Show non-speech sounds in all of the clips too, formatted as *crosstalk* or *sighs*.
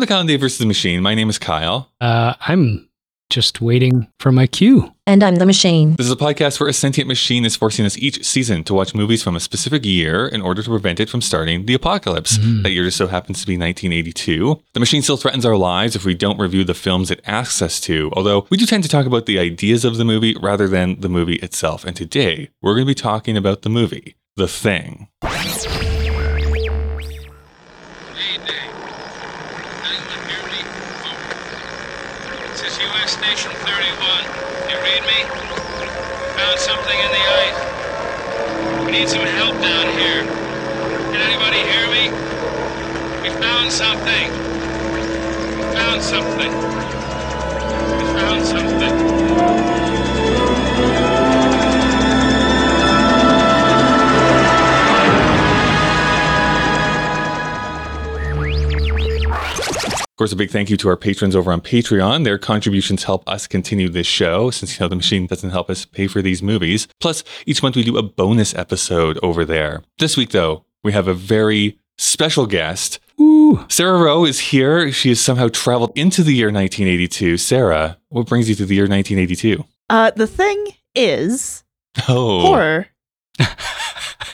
Welcome to Kyle and Dave versus the Machine. My name is Kyle. Uh, I'm just waiting for my cue. And I'm the machine. This is a podcast where a sentient machine is forcing us each season to watch movies from a specific year in order to prevent it from starting the apocalypse. That year just so happens to be 1982. The machine still threatens our lives if we don't review the films it asks us to, although we do tend to talk about the ideas of the movie rather than the movie itself. And today, we're going to be talking about the movie, The Thing. Station 31. You read me? Found something in the ice. We need some help down here. Can anybody hear me? We found something. We found something. We found something. Course, a big thank you to our patrons over on Patreon. Their contributions help us continue this show since, you know, the machine doesn't help us pay for these movies. Plus, each month we do a bonus episode over there. This week, though, we have a very special guest. Ooh. Sarah Rowe is here. She has somehow traveled into the year 1982. Sarah, what brings you to the year 1982? Uh, the thing is Oh, horror. *laughs*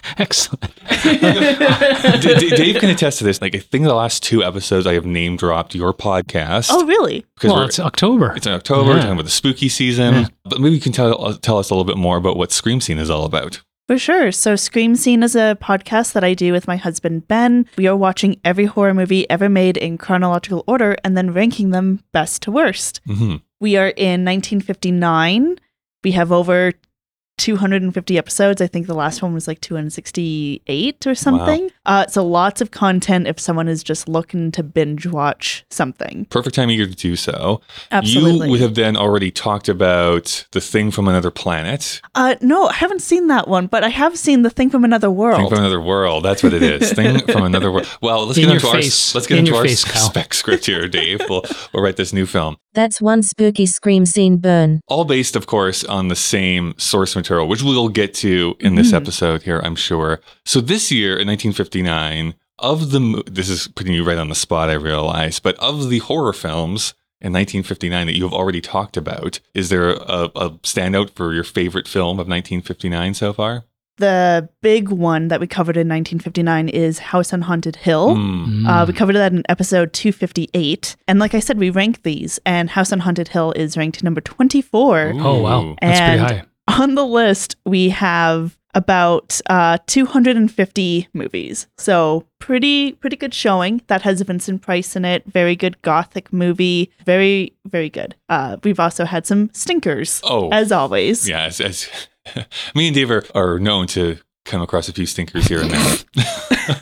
*laughs* Excellent. *laughs* D- D- Dave can attest to this. Like, I think the last two episodes I have name dropped your podcast. Oh, really? because well, it's October. It's in October, Yeah. talking about the spooky season. Yeah. But maybe you can tell tell us a little bit more about what Scream Scene is all about. For sure. So, Scream Scene is a podcast that I do with my husband Ben. We are watching every horror movie ever made in chronological order and then ranking them best to worst. hmm We are in 1959. We have over 250 episodes. I think the last one was like 268 or something. Uh, so, lots of content if someone is just looking to binge watch something. Perfect time of year to do so. Absolutely. You would have then already talked about the thing from another planet. uh, no, I haven't seen that one, but I have seen The Thing from Another World. Thing from another world. That's what it is. *laughs* thing from another world. Well, let's In get your into our let's get In into our face, Kyle. spec script here, Dave. We'll we'll write this new film. That's one spooky scream scene burn. All based, of course, on the same source material, which we'll get to in this Mhm. episode here, I'm sure. So this year in 1959, of the this is putting you right on the spot, I realize, but of the horror films in 1959 that you have already talked about, is there a, a standout for your favorite film of 1959 so far? The big one that we covered in 1959 is House on Haunted Hill. Hmm. Uh, we covered that in episode 258. And like I said, we ranked these, and House on Haunted Hill is ranked number 24. oh, wow. Ooh. That's And- pretty high. On the list, we have about uh, 250 movies. So pretty pretty good showing. That has Vincent Price in it. Very good gothic movie. Very very good. Uh, we've also had some stinkers, Oh, as always. yeah. As, as, *laughs* me and Dave are, are known to come across a few stinkers here and there.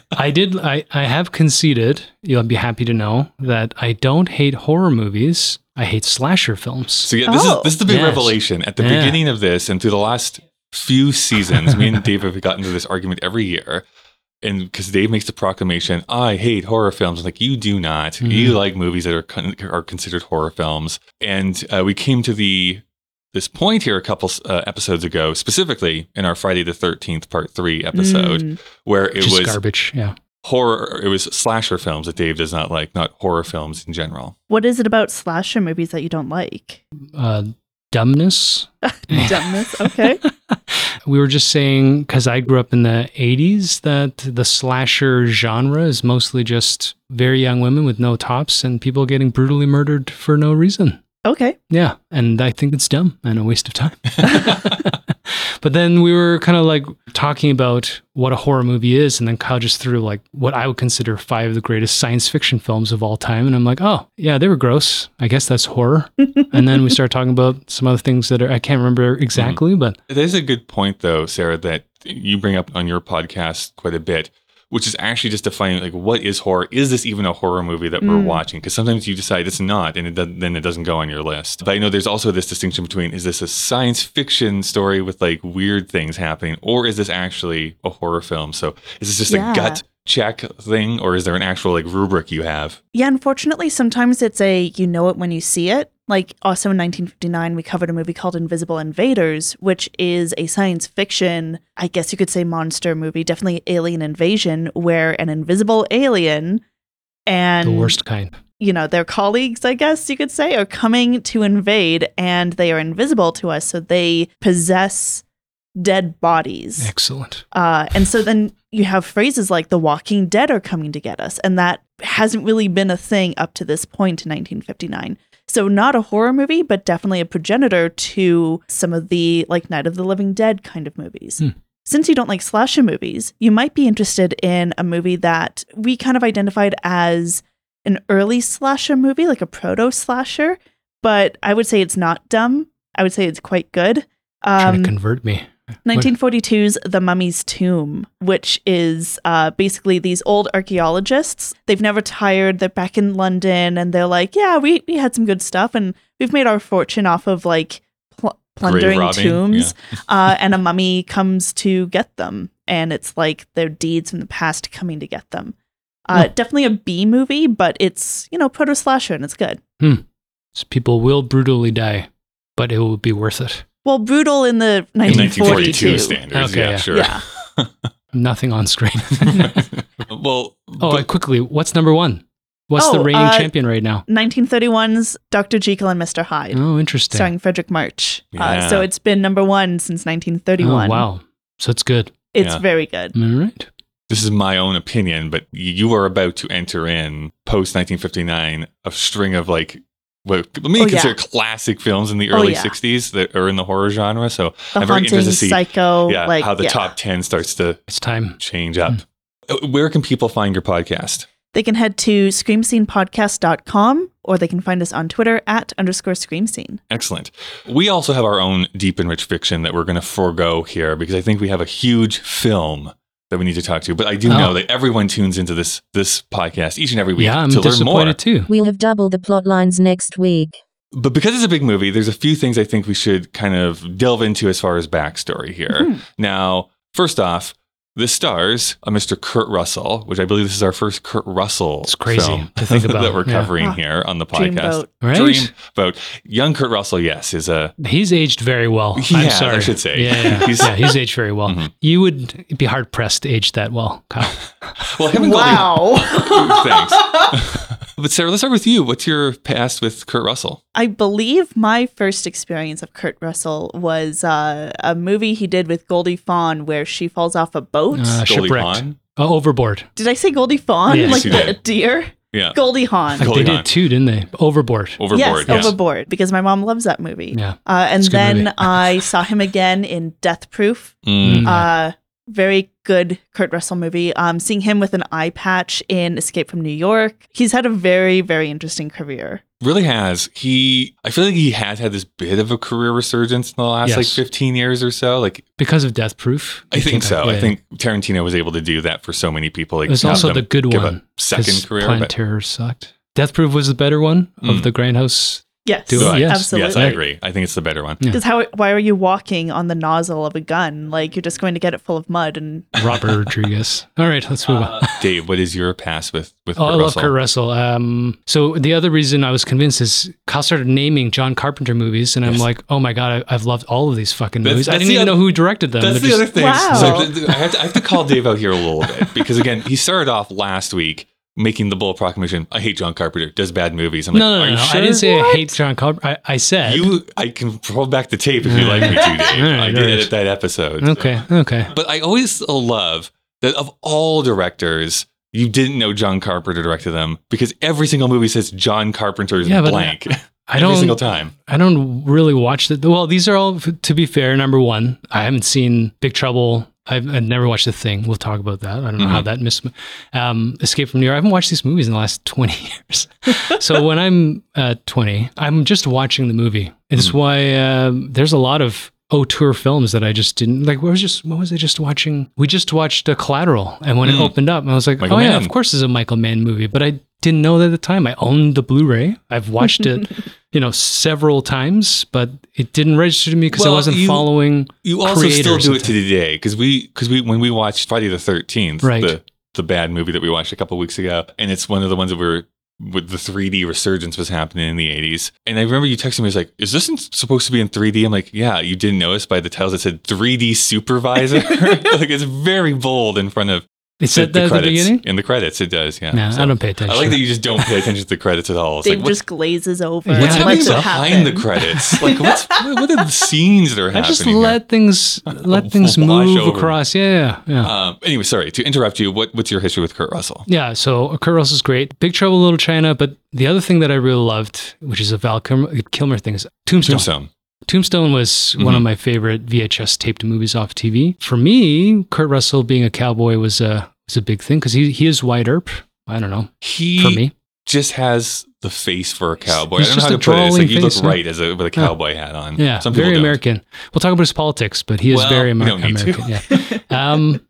*laughs* I did. I, I have conceded. You'll be happy to know that I don't hate horror movies. I hate slasher films. So yeah, this Oh. is this is the big Yes. revelation at the Yeah. beginning of this and through the last few seasons. me and *laughs* Dave have gotten into this argument every year, and because Dave makes the proclamation, "I hate horror films." I'm like you do not. You Mhm. like movies that are con- are considered horror films, and uh, we came to the this point here a couple uh, episodes ago, specifically in our Friday the Thirteenth Part Three episode, Mm. where it Just was garbage. Yeah. horror. It was slasher films that Dave does not like, not horror films in general. What is it about slasher movies that you don't like? Uh, dumbness. *laughs* Dumbness. Okay. *laughs* *laughs* we were just saying because I grew up in the 80s that the slasher genre is mostly just very young women with no tops and people getting brutally murdered for no reason. Okay. Yeah, and I think it's dumb and a waste of time. *laughs* but then we were kind of like talking about what a horror movie is, and then Kyle just threw like what I would consider five of the greatest science fiction films of all time, and I'm like, oh yeah, they were gross. I guess that's horror. *laughs* and then we started talking about some other things that are I can't remember exactly, mm-hmm. but There's a good point, though, Sarah, that you bring up on your podcast quite a bit, which is actually just defining like what is horror? Is this even a horror movie that we're Mm. watching? Because sometimes you decide it's not, and it does, then it doesn't go on your list. But I know there's also this distinction between is this a science fiction story with like weird things happening, or is this actually a horror film? So is this just Yeah. a gut check thing, or is there an actual like rubric you have? Yeah, unfortunately, sometimes it's a you know it when you see it. Like also in 1959, we covered a movie called Invisible Invaders, which is a science fiction, I guess you could say monster movie, definitely alien invasion, where an invisible alien and the worst kind. you know, their colleagues, I guess you could say, are coming to invade and they are invisible to us. So they possess dead bodies. Excellent. Uh, and so then you have phrases like the walking dead are coming to get us. And that hasn't really been a thing up to this point in 1959. So not a horror movie, but definitely a progenitor to some of the like Night of the Living Dead kind of movies. Hmm. Since you don't like slasher movies, you might be interested in a movie that we kind of identified as an early slasher movie, like a proto slasher, but I would say it's not dumb. I would say it's quite good. Trying Um, to convert me. 1942's The Mummy's Tomb, which is uh, basically these old archaeologists. They've never retired. They're back in London and they're like, yeah, we, we had some good stuff and we've made our fortune off of like pl- plundering tombs. uh, *laughs* and a mummy comes to get them. And it's like their deeds from the past coming to get them. Uh, Definitely a B movie, but it's, you know, proto slasher and it's good. So people will brutally die, but it will be worth it. Well, brutal in the In 1942. 1942 standards, Okay, yeah, yeah. sure. Yeah. *laughs* Nothing on screen. *laughs* well, *laughs* oh, but- quickly, what's number one? What's the Oh, reigning uh, champion right now? 1931's Dr. Jekyll and Mr. Hyde. Oh, interesting. starring Fredric March. Uh, Yeah. so it's been number one since 1931. Oh, wow. So it's good. It's Yeah. very good. All right. this is my own opinion, but you are about to enter in post 1959 a string of like what let me Oh, consider yeah. classic films in the Oh, early yeah. 60s that are in the horror genre. So The I'm very Haunting, interested to see Psycho, yeah, like how the yeah. top 10 starts to It's time. change up. Uh, Where can people find your podcast? They can head to screamscenepodcast.com or they can find us on Twitter at underscore scream scene. Excellent. We also have our own deep and rich fiction that we're going to forego here because I think we have a huge film that we need to talk to. But I do Oh. know that everyone tunes into this this podcast each and every week Yeah, I'm to learn more. disappointed too. We'll have double the plot lines next week. But because it's a big movie, there's a few things I think we should kind of delve into as far as backstory here. Mhm. Now, first off, this stars a Mr. Kurt Russell, which I believe this is our first Kurt Russell It's crazy film to think *laughs* about, that we're yeah. covering Ah, here on the podcast. Dreamboat. Right? Dreamboat. Young Kurt Russell, yes, is a He's aged very well. Yeah, I'm sorry, I should say. Yeah, yeah, He's- yeah, he's aged very well. Mhm. You would be hard pressed to age that well, Kyle. *laughs* well, him and Goldie- Wow. *laughs* Thanks. but Sarah, let's start with you. What's your past with Kurt Russell? I believe my first experience of Kurt Russell was uh, a movie he did with Goldie Fawn where she falls off a boat. Uh, Goldie shipwrecked. Hawn? Oh, overboard. did I say Goldie Fawn? Yes, like you the did. deer? Yeah. Goldie Hawn. Goldie they Hawn. did too, didn't they? Overboard. Overboard. yes, yes. Overboard, because my mom loves that movie. Yeah. Uh, and It's a good then movie. I saw him again in Death Proof. Mm. Uh, very good Kurt Russell movie. Um, seeing him with an eye patch in Escape from New York. He's had a very, very interesting career. really has. He, I feel like he has had this bit of a career resurgence in the last like 15 years or so. Like, Because of Death Proof. I think so. I think Tarantino was able to do that for so many people. Like, It was also the good give one. A second 'cause career. Planet but- Terror sucked. Death Proof was the better one of Mm. the Grindhouse. Yes, Do it, yes. absolutely. Yes, I agree. I think it's the better one. Yeah. Because how? Why are you walking on the nozzle of a gun? Like you're just going to get it full of mud and *laughs* Robert Rodriguez. All right, let's move on. Dave, what is your pass with with Oh, Kurt I love Russell? Kurt Russell. Um, so the other reason I was convinced is Kyle started naming John Carpenter movies, and I'm Yes. like, oh my god, I, I've loved all of these fucking That's- movies. I didn't even oth- know who directed them. That's They're the just- other thing. Wow. So th- th- I, have to, I have to call Dave out here a little bit because again, he started off last week making the bold proclamation. I hate John Carpenter. Does bad movies. I'm like, No, no, no, no. sure? I didn't say I hate John Carpenter. I, I said You, I can roll back the tape if you like me to, *laughs* Dave. Right, I did right. edit that episode. okay, okay. But I always love that of all directors, you didn't know John Carpenter directed them because every single movie says John Carpenter's Yeah, but blank *laughs* I *laughs* every single don't. time. I don't really watch the. Well, these are all. To be fair, number one, I haven't seen Big Trouble. I've, I've never watched The Thing. We'll talk about that. I don't know how Mhm. that missed. Um, Escape from New York. I haven't watched these movies in the last *laughs* twenty years. so *laughs* when I'm uh, twenty, I'm just watching the movie. It's Mhm. why um, there's a lot of auteur films that I just didn't like. What was just what was I just watching? We just watched a Collateral, and when it Mm. opened up, I was like, Michael oh yeah, of course, it's a Michael Mann movie. But I didn't know that at the time. I owned the Blu-ray. I've watched it, *laughs* you know, several times, but it didn't register to me because I wasn't you- following. You also creator still do it to something. today because we because we when we watched Friday the Thirteenth, Right. the the bad movie that we watched a couple weeks ago, and it's one of the ones that we were with the 3D resurgence was happening in the 80s. And I remember you texting me, was like, is this in- supposed to be in 3D? I'm like, yeah, you didn't notice by the titles that said 3D supervisor. *laughs* like it's very bold in front of It said that at the credits. beginning. In the credits, it does. Yeah. Nah, So- I don't pay attention. I like that you just don't pay attention to the credits at all. It's Dave like, what's, just glazes over. What's and happening lets it behind the credits? *laughs* Like, what's what what are the scenes that are I happening? just here? let things *laughs* let things move over. across. Yeah, yeah, yeah. Um, anyway, sorry to interrupt you. What what's your history with Kurt Russell? Yeah, so Kurt Russell's great. Big Trouble in Little China, but the other thing that I really loved, which is a Val Kilmer, Kilmer thing, is Tombstone. Tombstone. Tombstone was one of my favorite VHS taped movies off TV. For me, Kurt Russell being a cowboy was a was a big thing because he he is Wyatt Earp. I don't know He for me. just has the face for a cowboy. He's I don't know how to just put a it. It's like you look face, yeah. right as a with a cowboy hat on. Yeah, Some people very don't. American. We'll talk about his politics, but he is Well, very Amer- don't need to. American. Yeah. *laughs* Um,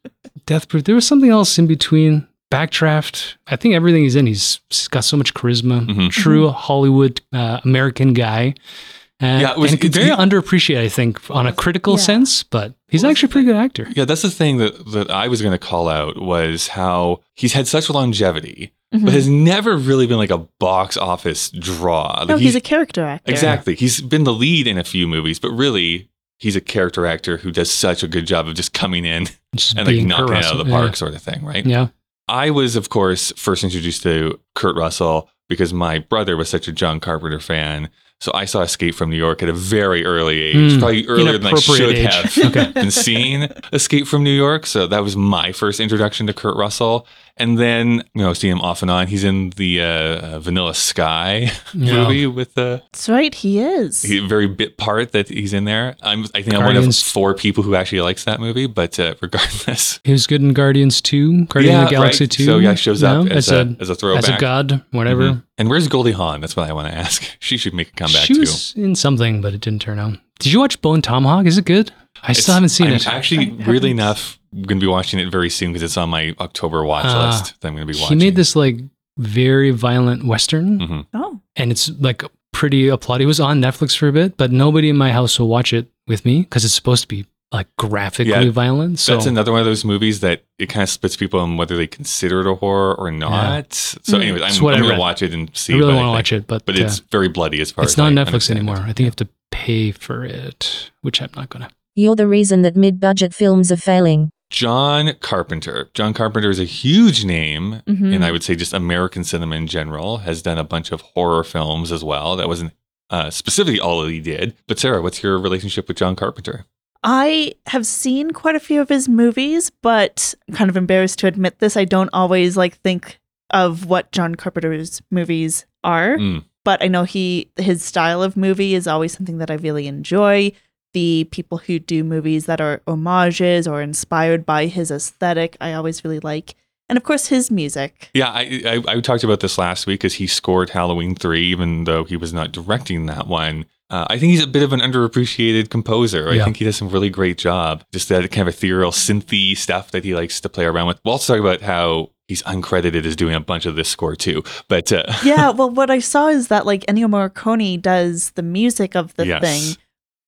Death Proof. There was something else in between. Backdraft. I think everything he's in, he's he's got so much charisma. Mhm. True Hollywood uh, American guy. Uh, Yeah, it was- and very he- underappreciated, I think, on a critical Yeah. sense. But he's actually a pretty good actor. Yeah, that's the thing that, that I was going to call out was how he's had such longevity, Mhm. but has never really been like a box office draw. Like No, he's a character actor. exactly. He's been the lead in a few movies, but really he's a character actor who does such a good job of just coming in Just and like being Kurt knocking it out of Russell. the Yeah. park, sort of thing, right? Yeah. I was, of course, first introduced to Kurt Russell because my brother was such a John Carpenter fan. So I saw Escape from New York at a very early age, Mm, probably earlier than I should age. have *laughs* Okay. been seen Escape from New York. So that was my first introduction to Kurt Russell. And then, you know, see him off and on. He's in the uh, Vanilla Sky Yeah. movie with the That's right, he is. he, very bit part that he's in there. I'm, I think I'm one of four people who actually likes that movie. But uh, regardless, *laughs* He was good in Guardians 2, Guardian of the Galaxy right. 2. So yeah, shows up No? as, a, as a throwback. as a god, whatever. Mhm. And where's Goldie Hawn? That's what I want to ask. *laughs* She should make a comeback she too. was in something, but it didn't turn out. Did you watch Bone Tomahawk? Is it good? I It's- still haven't seen I'm it. Actually, I weirdly enough, I'm going to be watching it very soon because it's on my October watch Ah. list that I'm going to be he watching. made this like very violent western, Mhm. oh, and it's like pretty applauded. It was on Netflix for a bit, but nobody in my house will watch it with me because it's supposed to be like graphically Yeah, violent. So That's another one of those movies that it kind of splits people on whether they consider it a horror or not. Yeah. So, Mm. anyways, I'm, I'm going to watch it and see. I really want to watch it, but But uh, it's very bloody as far it's as not on Netflix understand it. anymore. I think you have to pay for it, which I'm not gonna. You're the reason that mid budget films are failing. John Carpenter. John Carpenter is a huge name, Mhm. and I would say just American cinema in general. Has done a bunch of horror films as well. That wasn't uh, specifically all that he did. But Sarah, what's your relationship with John Carpenter? I have seen quite a few of his movies, but I'm kind of embarrassed to admit this. I don't always like think of what John Carpenter's movies are, Mm. but I know he his style of movie is always something that I really enjoy. The people who do movies that are homages or inspired by his aesthetic, I always really like. And of course, his music. Yeah, I, I I talked about this last week because he scored Halloween three, even though he was not directing that one. Uh, I think he's a bit of an underappreciated composer. I Yeah. think he does some really great job. Just that kind of ethereal, synthy stuff that he likes to play around with. We'll also talk about how he's uncredited as doing a bunch of this score too. But uh, *laughs* yeah, well, what I saw is that like Ennio Morricone does the music of the Yes. thing,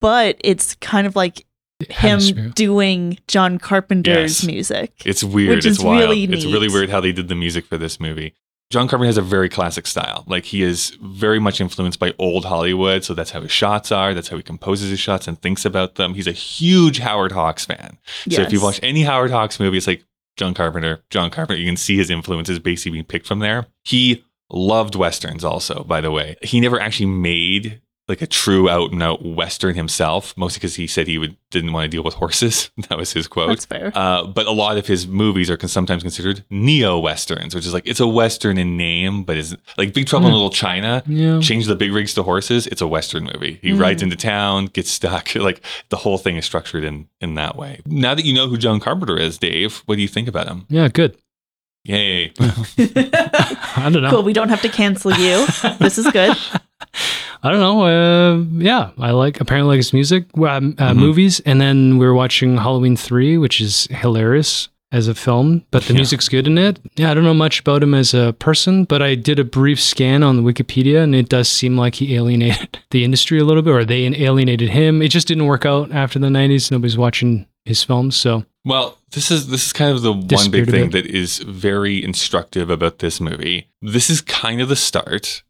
but it's kind of like him doing John Carpenter's Yes. music. It's weird. Which it's is wild. really It's really neat. weird how they did the music for this movie. John Carpenter has a very classic style. Like he is very much influenced by old Hollywood, so that's how his shots are. That's how he composes his shots and thinks about them. He's a huge Howard Hawks fan. So if you Yes. watch any Howard Hawks movie, it's like John Carpenter, John Carpenter. You can see his influences basically being picked from there. He loved westerns also, by the way. He never actually made like a true out and out western himself, mostly because he said he would didn't want to deal with horses. *laughs* that was his quote. That's fair. Uh, but a lot of his movies are con- sometimes considered neo westerns, which is like it's a western in name, but is like Big Trouble in Hmm. Little China. Yeah. Change the big rigs to horses. It's a western movie. He Mm. rides into town, gets stuck. *laughs* Like the whole thing is structured in in that way. Now that you know who John Carpenter is, Dave, what do you think about him? Yeah, good. Yay! *laughs* I don't know. cool. We don't have to cancel you. this is good. I don't know. Uh, yeah, I like apparently like his music, um, uh, Mhm. movies, and then we were watching Halloween three, which is hilarious as a film, but the Yeah. music's good in it. Yeah, I don't know much about him as a person, but I did a brief scan on the Wikipedia, and it does seem like he alienated *laughs* the industry a little bit, or they alienated him. It just didn't work out after the '90s. Nobody's watching his films, so Well, this is this is kind of the one big thing that is very instructive about this movie. This is kind of the start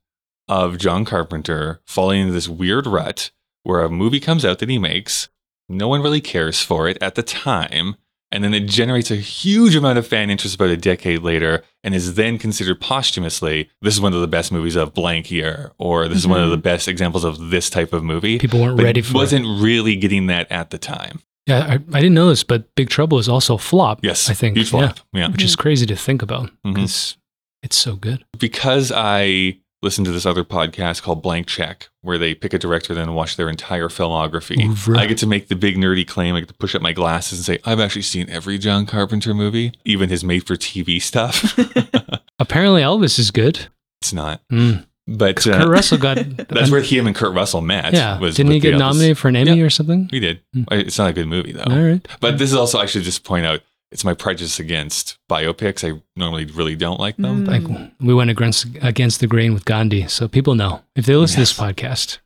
of John Carpenter falling into this weird rut where a movie comes out that he makes, no one really cares for it at the time, And then it generates a huge amount of fan interest about a decade later and is then considered posthumously this is one of the best movies of blank year, or this is one of the mm-hmm. best examples of this type of movie. People weren't But ready for it. wasn't really getting that at the time. Yeah, I, I didn't know this, but Big Trouble is also a flop. Yes. I think. Huge yeah, flop. Yeah. which is mm-hmm. crazy to think about mm-hmm. because it's so good. because I listen to this other podcast called Blank Check, where they pick a director then watch their entire filmography. Right. I get to make the big nerdy claim. I get to push up my glasses and say, I've actually seen every John Carpenter movie, even his made for TV stuff. *laughs* Apparently, Elvis is good. it's not. Mm. But Kurt uh, Russell got. *laughs* that's where him and Kurt Russell met. Yeah, was didn't he get nominated for an Emmy Yeah. or something? He did. Hmm. It's not a good movie, though. All right. But this is also, I should just point out, it's my prejudice against biopics. I normally really don't like them. Mm. Like we went against against the grain with Gandhi, so people know if they listen Yes. to this podcast.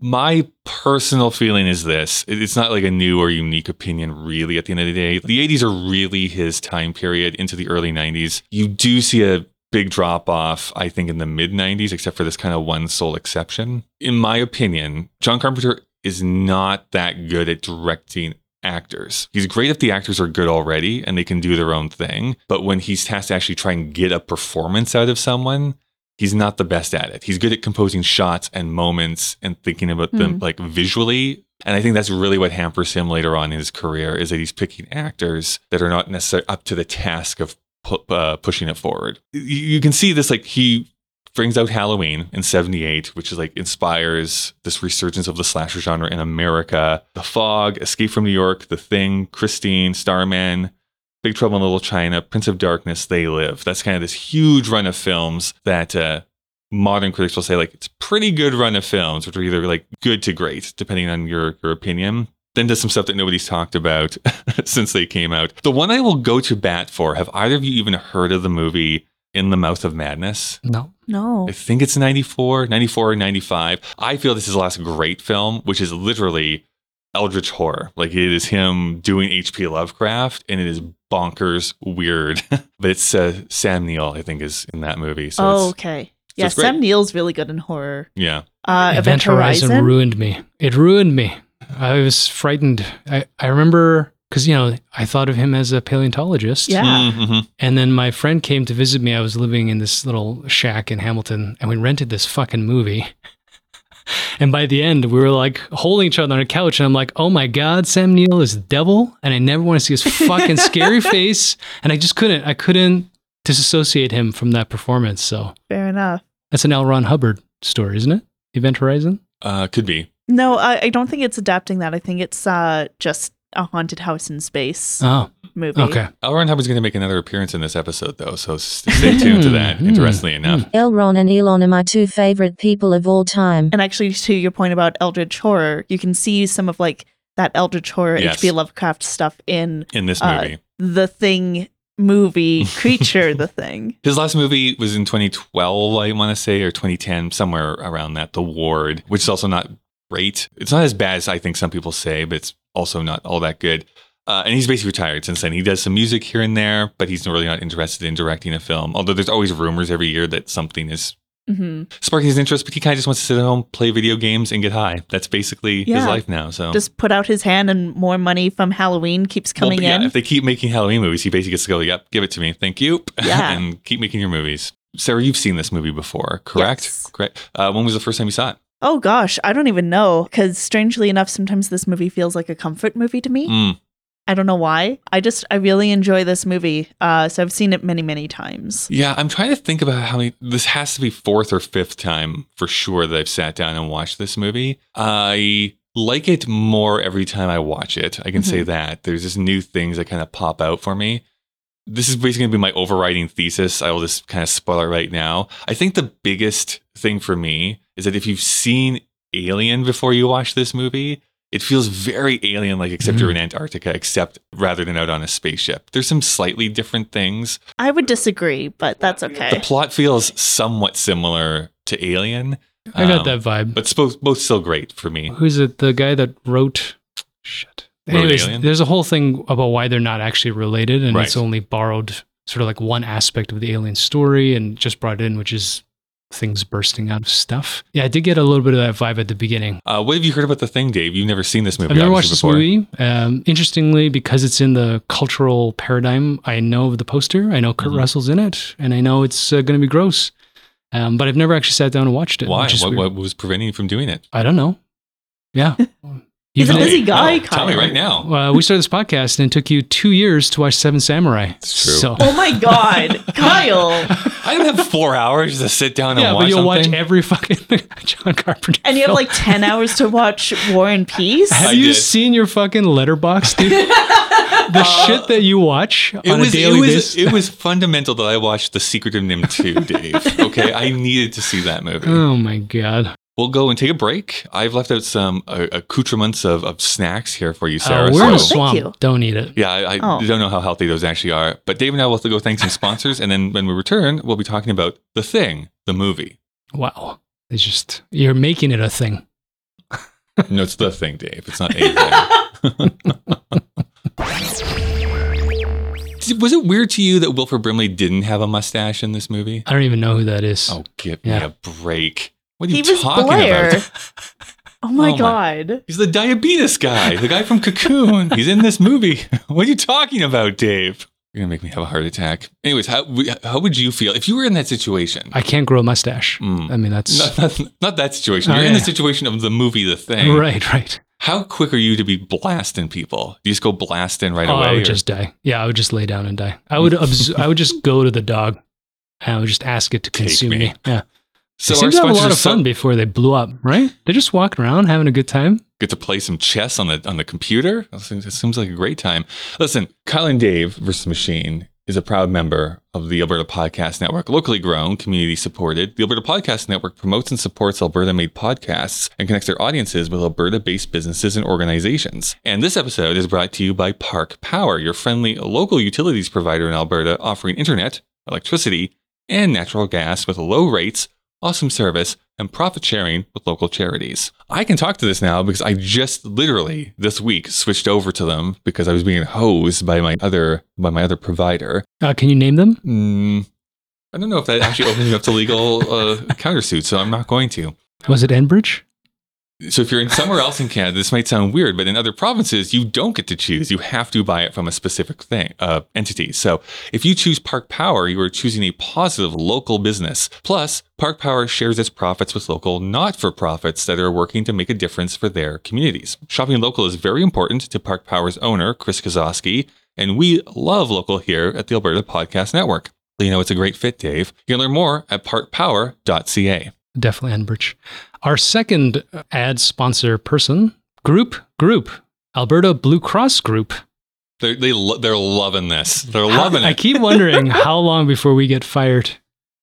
My personal feeling is this it's not like a new or unique opinion, really, at the end of the day. The 80s are really his time period into the early 90s. You do see a big drop off, I think, in the mid 90s, except for this kind of one sole exception. In my opinion, John Carpenter is not that good at directing actors. He's great if the actors are good already and they can do their own thing. But when he's tasked to actually try and get a performance out of someone, he's not the best at it. He's good at composing shots and moments and thinking about them like visually. And I think that's really what hampers him later on in his career is that he's picking actors that are not necessarily up to the task of pu- uh, pushing it forward. You- You can see this like he brings out Halloween in 78, which is like inspires this resurgence of the slasher genre in America. The Fog, Escape from New York, The Thing, Christine, Starman, Big Trouble in Little China, Prince of Darkness, They Live. That's kind of this huge run of films that uh, modern critics will say like it's pretty good run of films, which are either like good to great, depending on your your opinion. Then does some stuff that nobody's talked about *laughs* since they came out. The one I will go to bat for. Have either of you even heard of the movie In the Mouth of Madness? No. No. I think it's 94, 94 or 95. I feel this is the last great film, which is literally Eldritch horror. Like it is him doing H.P. Lovecraft and it is bonkers weird. *laughs* but it's uh, Sam Neill, I think, is in that movie. So oh, it's, okay. Yeah. Sam Neill's really good in horror. yeah. Uh, Event Horizon, ruined me. It ruined me. I was frightened. I, I remember because, you know, I thought of him as a paleontologist. Yeah. Mhm. And then my friend came to visit me. I was living in this little shack in Hamilton and we rented this fucking movie. *laughs* And by the end, we were like holding each other on a couch. And I'm like, oh my God, Sam Neill is the devil. And I never want to see his fucking *laughs* scary face. And I just couldn't, I couldn't disassociate him from that performance. So Fair enough. that's an L. Ron Hubbard story, isn't it? Event Horizon? Uh, could be. No, I, I don't think it's adapting that. I think it's uh, just a haunted house in space Oh, movie. okay. L. Ron Hubbard's going to make another appearance in this episode, though. So stay *laughs* tuned to that, Hmm. interestingly enough. Elron and Elon are my two favorite people of all time. And actually, to your point about Eldritch horror, you can see some of like that Eldritch horror Yes. H.P. Lovecraft stuff in In this uh, movie. the Thing movie, *laughs* Creature the Thing. His last movie was in 2012, I want to say, or 2010, somewhere around that. The Ward, which is also not great. It's not as bad as I think some people say, but it's also not all that good. Uh, and he's basically retired since then. He does some music here and there, but he's really not interested in directing a film. Although there's always rumors every year that something is hmm sparking his interest, but he kind of just wants to sit at home, play video games, and get high. That's basically his life now. So Just put out his hand, and more money from Halloween keeps coming but yeah, in. if they keep making Halloween movies, he basically gets to go, "Yep, give it to me, thank you," *laughs* Yeah. and keep making your movies. Sarah, you've seen this movie before, correct? Yes. Correct. Uh, when was the first time you saw it? Oh gosh, I don't even know. Because strangely enough, sometimes this movie feels like a comfort movie to me. Mm. I don't know why. I just I really enjoy this movie. Uh, so I've seen it many many times. Yeah, I'm trying to think about how many. This has to be fourth or fifth time for sure that I've sat down and watched this movie. I like it more every time I watch it. I can say that. There's just new things that kind of pop out for me. This is basically going to be my overriding thesis. I will just kind of spoil it right now. I think the biggest thing for me is that if you've seen Alien before you watch this movie, it feels very alien like, except you're in Antarctica, except rather than out on a spaceship. There's some slightly different things. I would disagree, but that's okay. The plot feels somewhat similar to Alien, I got Um, that vibe. but both both still great for me. Who's it? The guy that wrote. Shit. Anyways, Alien? there's a whole thing about why they're not actually related, and Right. it's only borrowed sort of like one aspect of the alien story and just brought in, which is things bursting out of stuff. Yeah, I did get a little bit of that vibe at the beginning. Uh, what have you heard about the thing, Dave? You've never seen this movie. I've never watched obviously, this movie. Um, interestingly, because it's in the cultural paradigm, I know of the poster. I know Kurt Mhm. Russell's in it, and I know it's uh, going to be gross. Um, but I've never actually sat down and watched it. Why? What, what was preventing you from doing it? I don't know. Yeah. *laughs* He's a busy guy, no, tell me Kyle. right now. Uh, we started this podcast and it took you two years to watch Seven Samurai. It's true. So, Oh my god, *laughs* Kyle. *laughs* I don't have four hours to sit down and yeah, watch but you'll watch every fucking *laughs* John Carpenter. And you have film. like 10 hours to watch War and Peace? Have I you did. seen your fucking Letterboxd, dude? the shit that you watch it on was a it daily was basis. it was fundamental that I watched The Secret of NIMH 2, Dave. Okay, I needed to see that movie. oh my god! We'll go and take a break. I've left out some uh, accoutrements of, of snacks here for you, Uh, Sarah. we're in Oh, a swamp. Don't eat it. yeah, I, I Oh. don't know how healthy those actually are. But Dave and I will have to go thank some sponsors. and then when we return, we'll be talking about The Thing, the movie. Wow, it's just you're making it a thing. No, it's The Thing, Dave. It's not a thing. *laughs* Was it weird to you that Wilford Brimley didn't have a mustache in this movie? I don't even know who that is. Oh, give me a break. What are He you was talking Blair. about? *laughs* Oh my Oh my- god. He's the diabetes guy, the guy from Cocoon. He's in this movie. *laughs* What are you talking about, Dave? You're gonna make me have a heart attack. Anyways, how how would you feel if you were in that situation? I can't grow a mustache. Mm. I mean, that's Not, not, not that situation. Oh, You're in yeah. the situation of the movie, The Thing. right, right. How quick are you to be blasting people? Do you just go blasting right oh, away? I or- would just die. Yeah, I would just lay down and die. I would *laughs* obs- I would just go to the dog and I would just ask it to Take consume me. me. Yeah. So they our seem to have a lot of fun so- before they blew up, right? They're just walking around having a good time. get to play some chess on the on the computer. That seems, that seems like a great time. Listen, Kyle and Dave versus Machine is a proud member of the Alberta Podcast Network, locally grown, community supported. The Alberta Podcast Network promotes and supports Alberta made podcasts and connects their audiences with Alberta based businesses and organizations. And this episode is brought to you by Park Power, your friendly local utilities provider in Alberta, offering internet, electricity, and natural gas with low rates, awesome service, and profit sharing with local charities. I can talk to this now because I just literally this week switched over to them because I was being hosed by my other by my other provider. Uh, can you name them? Mm, I don't know if that actually opens me up to legal uh, *laughs* countersuit, so I'm not going to. Was it Enbridge? So if you're in somewhere else in Canada, this might sound weird, but in other provinces, you don't get to choose. You have to buy it from a specific thing, uh, entity. So if you choose Park Power, you are choosing a positive local business. Plus, Park Power shares its profits with local not-for-profits that are working to make a difference for their communities. Shopping local is very important to Park Power's owner, Chris Kozowski, and we love local here at the Alberta Podcast Network. You know, it's a great fit, Dave. You can learn more at parkpower.ca. Definitely Enbridge. Our second ad sponsor person, Group Group, Alberta Blue Cross Group. They're, they lo- they're loving this. They're loving I it. I keep wondering *laughs* how long before we get fired.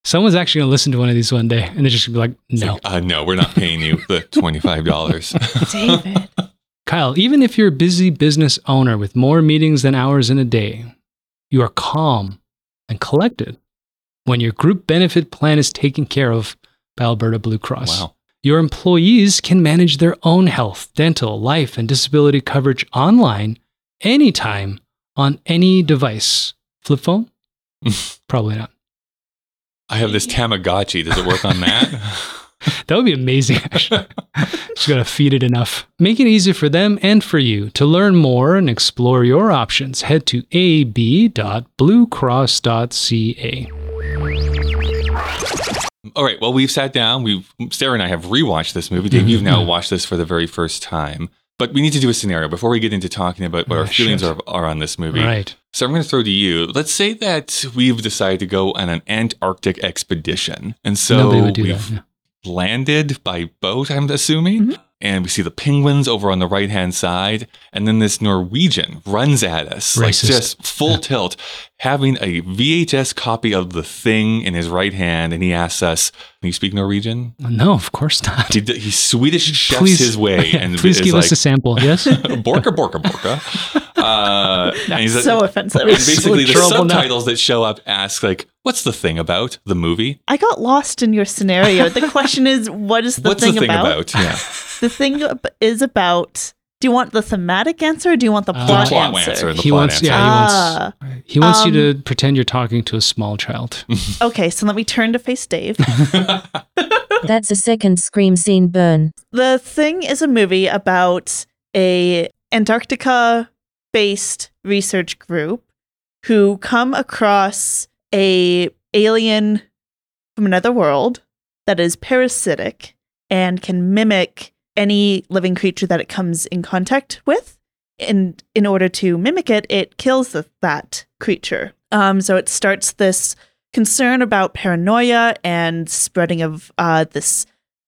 Someone's actually going to listen to one of these one day and they're just going to be like, no. Uh, no, we're not paying you the *laughs* $25. David. *laughs* Kyle, even if you're a busy business owner with more meetings than hours in a day, you are calm and collected when your group benefit plan is taken care of by Alberta Blue Cross. wow. Your employees can manage their own health, dental, life, and disability coverage online anytime on any device. Flip phone? *laughs* Probably not. I have this Tamagotchi. Does it work on that? *laughs* *laughs* That would be amazing, actually. Just got to feed it enough. Make it easy for them and for you. To learn more and explore your options, head to ab.bluecross.ca. All right. Well, we've sat down. We've Sarah and I have rewatched this movie. Dave, you've now mm-hmm. watched this for the very first time. But we need to do a scenario before we get into talking about what Oh, our feelings are, are on this movie. Right. So I'm going to throw to you. Let's say that we've decided to go on an Antarctic expedition, and so Nobody would do we've that. yeah. landed by boat, I'm assuming. Mm-hmm. And we see the penguins over on the right hand side. And then this Norwegian runs at us, like Racist. just full tilt, having a VHS copy of the thing in his right hand. And he asks us, you speak Norwegian? No, of course not. He, he Swedish chefs Please- his way *laughs* and Please give like, us a sample. Yes? *laughs* Borka, Borka, Borka. Uh, and he's so offensive. and basically, the trouble now. subtitles that show up ask, like, what's the thing about the movie? I got lost in your scenario. The question is, what is the what's thing, the thing about? about? Yeah. *laughs* The thing is about Do you want the thematic answer or do you want the Uh, plot, the plot answer? answer. The he plot wants, answer. yeah, he Ah. wants, he wants you Um, to pretend you're talking to a small child. *laughs* Okay, so let me turn to face Dave. *laughs* That's a second scream scene burn. the Thing is a movie about a Antarctica based research group who come across a alien from another world that is parasitic and can mimic any living creature that it comes in contact with. And in order to mimic it, it kills the, that creature. Um, so it starts this concern about paranoia and spreading of uh, this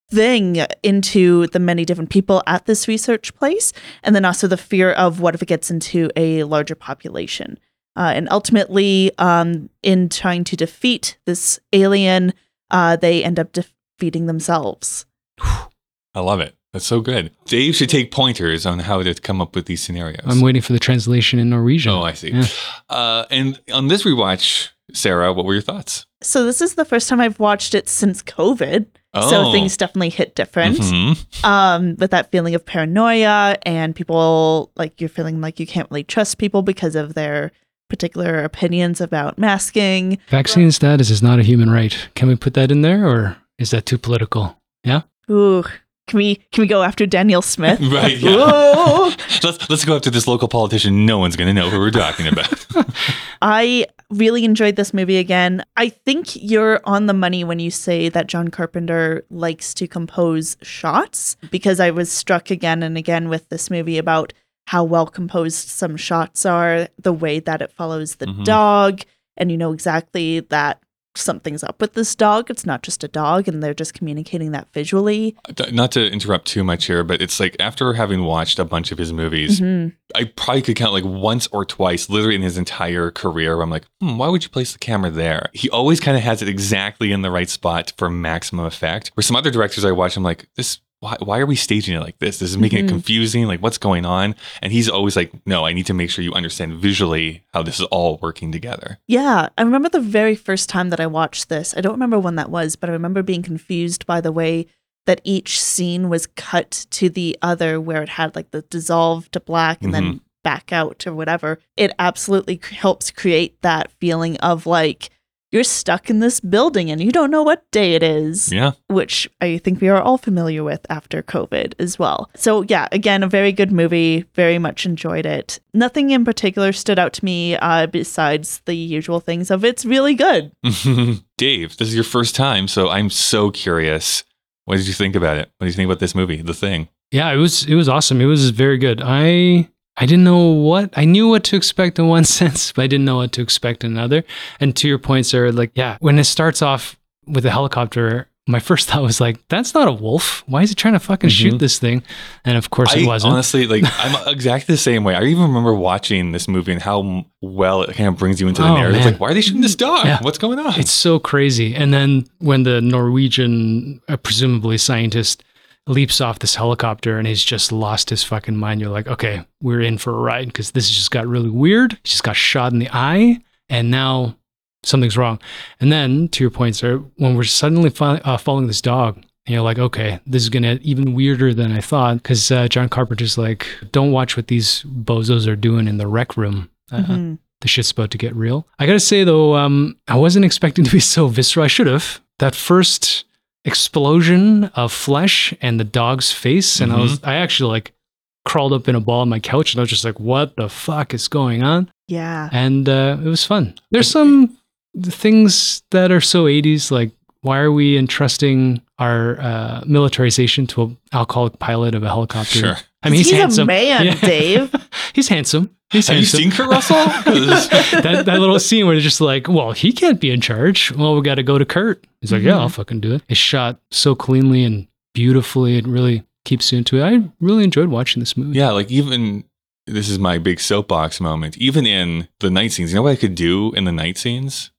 thing into the many different people at this research place, and then also the fear of what if it gets into a larger population. Uh, and ultimately, um, in trying to defeat this alien, uh, they end up defeating themselves. *sighs* I love it. That's so good. Dave should take pointers on how to come up with these scenarios. I'm waiting for the translation in Norwegian. oh, I see. Yeah. Uh, and on this rewatch, Sarah, what were your thoughts? So this is the first time I've watched it since COVID. Oh. So things definitely hit different. Mhm. um, with that feeling of paranoia and people like you're feeling like you can't really trust people because of their particular opinions about masking. Vaccine status is not a human right. Can we put that in there, or is that too political? Yeah. Ooh, can we can we go after Danielle Smith? *laughs* Right. Yeah. Let's let's go after this local politician. No one's going to know who we're talking about. *laughs* I really enjoyed this movie again. I think you're on the money when you say that John Carpenter likes to compose shots because I was struck again and again with this movie about how well composed some shots are, the way that it follows the Mhm. dog, and you know exactly that something's up with this dog. It's not just a dog, and they're just communicating that visually. Not to interrupt too much here, but it's like after having watched a bunch of his movies, Mhm. I probably could count like once or twice, literally in his entire career, where I'm like, hmm, why would you place the camera there? He always kind of has it exactly in the right spot for maximum effect. Where some other directors I watch, I'm like, this. Why, why are we staging it like this? This is making Mhm. it confusing. Like, what's going on? And he's always like, no, I need to make sure you understand visually how this is all working together. Yeah, I remember the very first time that I watched this. I don't remember when that was, but I remember being confused by the way that each scene was cut to the other, where it had like the dissolve to black and then back out or whatever. It absolutely helps create that feeling of like you're stuck in this building and you don't know what day it is Yeah. which I think we are all familiar with after COVID as well. So, yeah, again, a very good movie. Very much enjoyed it. Nothing in particular stood out to me uh, besides the usual things of it's really good. *laughs* Dave, this is your first time, so I'm so curious. What did you think about it? What do you think about this movie, The Thing? Yeah, it was it was awesome. It was very good. I I didn't know what I knew what to expect in one *laughs* sense, but I didn't know what to expect in another. And to your point, Sarah, like yeah, when it starts off with a helicopter, my first *laughs* thought was like, that's not a wolf. Why is he trying to fucking shoot Mhm. this thing? And of course I it wasn't. honestly like *laughs* I'm exactly the same way. I even remember watching this movie and how well it kind of brings you into the Oh, narrative. Like, why are they shooting this dog? Yeah. What's going on? It's so crazy. And then when the Norwegian, uh, presumably scientist, leaps off this helicopter and he's just lost his fucking mind, you're like, okay, we're in for a ride because this just got really weird. He just got shot in the eye, and now something's wrong. And then, to your point, sir, when we're suddenly fo- uh, following this dog, and you're like, okay, this is going to even weirder than I thought because uh, John Carpenter's like, don't watch what these bozos are doing in the rec room. Uh, Mhm. the shit's about to get real. I gotta say though, um, I wasn't expecting to be so visceral. I should have. That first explosion of flesh and the dog's face, and I was, I actually like crawled up in a ball on my couch, and I was just like, "What the fuck is going on?" Yeah. And uh, it was fun. There's some things that are so 80s, like why are we entrusting our uh, militarization to an alcoholic pilot of a helicopter? Sure. I mean, he's, He's a man, Yeah. Dave. *laughs* he's handsome. He's Have you handsome seen Kurt Russell? *laughs* 'Cause- that, that little scene where they're just like, well, he can't be in charge. Well, we got to go to Kurt. He's like, yeah, I'll fucking do it. It's shot so cleanly and beautifully. It really keeps you into it. I really enjoyed watching this movie. yeah, like even this is my big soapbox moment. Even in the night scenes, you know what I could do in the night scenes?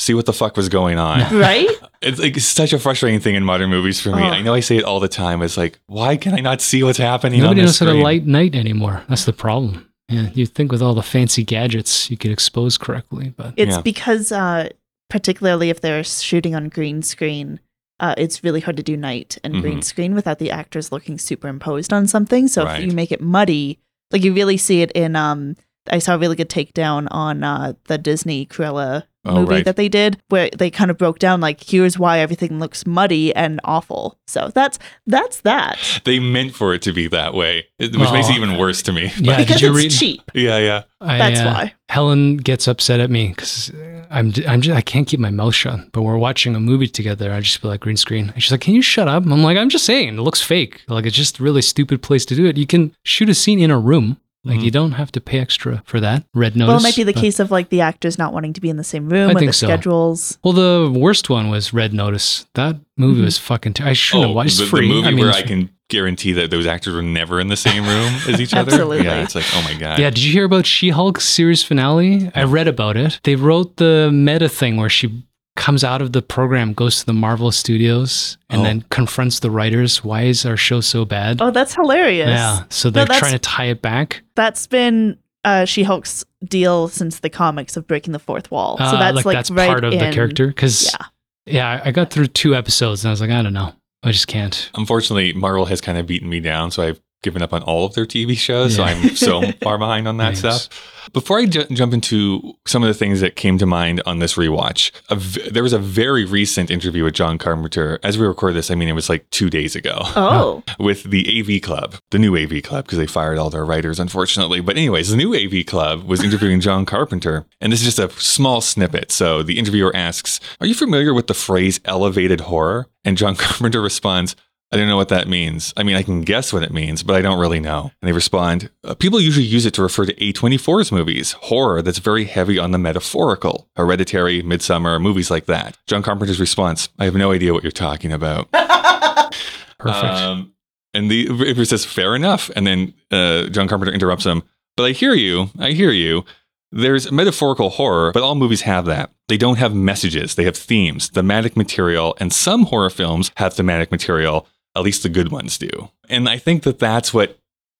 See what the fuck was going on. *laughs* right? *laughs* It's like such a frustrating thing in modern movies for me. Oh. I know I say it all the time. It's like, why can I not see what's happening? Nobody on knows the how to light night anymore. That's the problem. Yeah, you'd think with all the fancy gadgets you could expose correctly, but It's Yeah. because, uh, particularly if they're shooting on green screen, uh, it's really hard to do night and Mhm. green screen without the actors looking superimposed on something. So Right. if you make it muddy, like you really see it in. Um, I saw a really good takedown on uh, the Disney Cruella Oh, movie right. that they did, where they kind of broke down like, here's why everything looks muddy and awful. So that's that's that. *laughs* They meant for it to be that way, it- which makes it even worse to me. Yeah, because did you it's read? cheap. yeah, yeah. I, That's uh, why. Helen gets upset at me because I'm I'm just, I can't keep my mouth shut. But we're watching a movie together. I just feel like green screen. And she's like, "Can you shut up?" I'm like, "I'm just saying, it looks fake. Like it's just a really stupid place to do it. You can shoot a scene in a room. Like Mhm. you don't have to pay extra for that. Red notice. Well, it might be the but- case of like the actors not wanting to be in the same room I or the so. schedules. Well, the worst one was Red Notice. That movie Mhm. was fucking. Ter- I shouldn't have watched. Oh, the, free. the movie I mean, where I can guarantee that those actors were never in the same room as each other. Absolutely. Yeah, it's like, oh my god. Yeah, did you hear about She-Hulk series finale? I read about it. They wrote the meta thing where she comes out of the program, goes to the Marvel Studios, and Oh. then confronts the writers. Why is our show so bad? Oh, that's hilarious. Yeah, so they're that's- trying to tie it back. That's been uh, She Hulk's deal since the comics of breaking the fourth wall. So Uh, that's like, like, that's right part of the character. Because Yeah. yeah, I I got through two episodes and I was like, I don't know, I just can't. Unfortunately, Marvel has kind of beaten me down, so I've given up on all of their TV shows. So I'm so *laughs* far behind on that Yes. stuff. Before I ju- jump into some of the things that came to mind on this rewatch, a v- there was a very recent interview with John Carpenter. As we record this, I mean, it was like two days ago. Oh, *laughs* with the AV Club, the new AV Club, because they fired all their writers, unfortunately. But, anyways, the new AV Club was interviewing John Carpenter, and this is just a small snippet. So the interviewer asks, Are you familiar with the phrase elevated horror? And John *laughs* Carpenter responds, I don't know what that means. I mean, I can guess what it means, but I don't really know. And they respond, "Uh, People usually use it to refer to A24's movies, horror that's very heavy on the metaphorical, hereditary, Midsommar, movies like that. John Carpenter's response, I have no idea what you're talking about. *laughs* Perfect. Um, and the it says fair enough, and then uh, John Carpenter interrupts him. But I hear you. I hear you. There's metaphorical horror, but all movies have that. They don't have messages. They have themes, thematic material, and some horror films have thematic material. At least the good ones do. And I think that that's what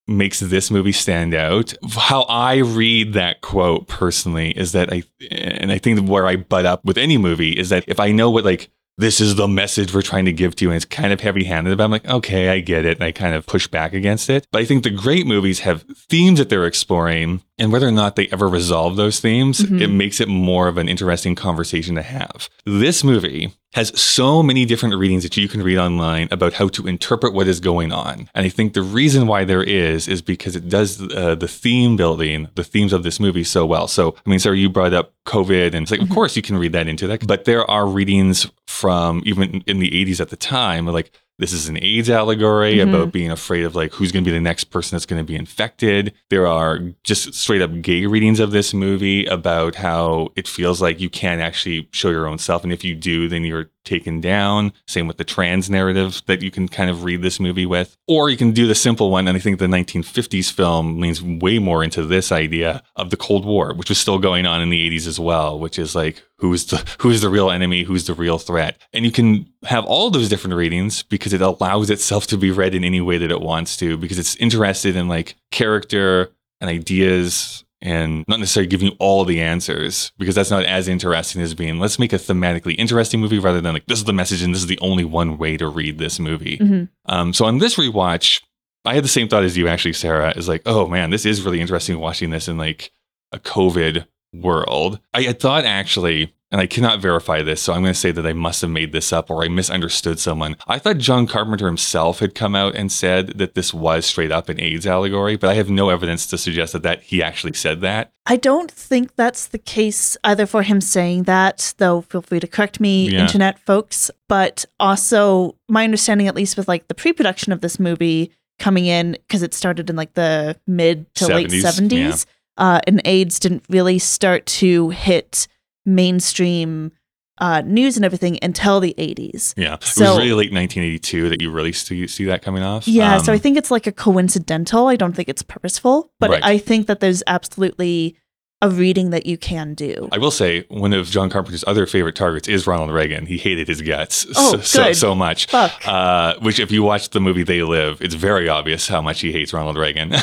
makes this movie stand out. How I read that quote personally is that I, and I think where I butt up with any movie is that if I know what like this is the message we're trying to give to you, and it's kind of heavy handed, but I'm like, okay, I get it. And I kind of push back against it. But I think the great movies have themes that they're exploring, and whether or not they ever resolve those themes, Mhm. it makes it more of an interesting conversation to have. This movie has so many different readings that you can read online about how to interpret what is going on. And I think the reason why there is, is because it does uh, the theme building, the themes of this movie so well. So, I mean, Sarah, you brought up COVID, and it's like, of course, you can read that into that. But there are readings from even in the 80s at the time, like, this is an AIDS allegory Mhm. about being afraid of like who's going to be the next person that's going to be infected. There are just straight up gay readings of this movie about how it feels like you can't actually show your own self. And if you do, then you're taken down. Same with the trans narrative that you can kind of read this movie with. Or you can do the simple one. And I think the 1950s film leans way more into this idea of the Cold War, which was still going on in the 80s as well, which is like, who's the *laughs* who's the real enemy who's the real threat and you can have all those different readings because it allows itself to be read in any way that it wants to because it's interested in like character and ideas and not necessarily giving you all the answers because that's not as interesting as being let's make a thematically interesting movie rather than like this is the message and this is the only one way to read this movie. Mhm. um, so on this rewatch i had the same thought as you actually sarah. Is like oh man this is really interesting watching this in like a covid world. I had thought actually and I cannot verify this, so I'm going to say that I must have made this up or I misunderstood someone. I thought John Carpenter himself had come out and said that this was straight up an AIDS allegory, but I have no evidence to suggest that, that he actually said that. I don't think that's the case either for him saying that, though feel free to correct me, Yeah. internet folks. But also, my understanding, at least with like the pre production of this movie coming in, because it started in like the mid to late 70s, 70s, uh, and AIDS didn't really start to hit mainstream uh, news and everything until the 80s. Yeah. it was really late 1982 that you really see, see that coming off. Yeah, so Um, I think it's like a coincidental. I don't think it's purposeful, but Right. I think that there's absolutely a reading that you can do. I will say one of John Carpenter's other favorite targets is Ronald Reagan. He hated his guts *laughs* Oh, so, so, good. so much. Fuck. Uh, which, if you watch the movie They Live, it's very obvious how much he hates Ronald Reagan. *laughs*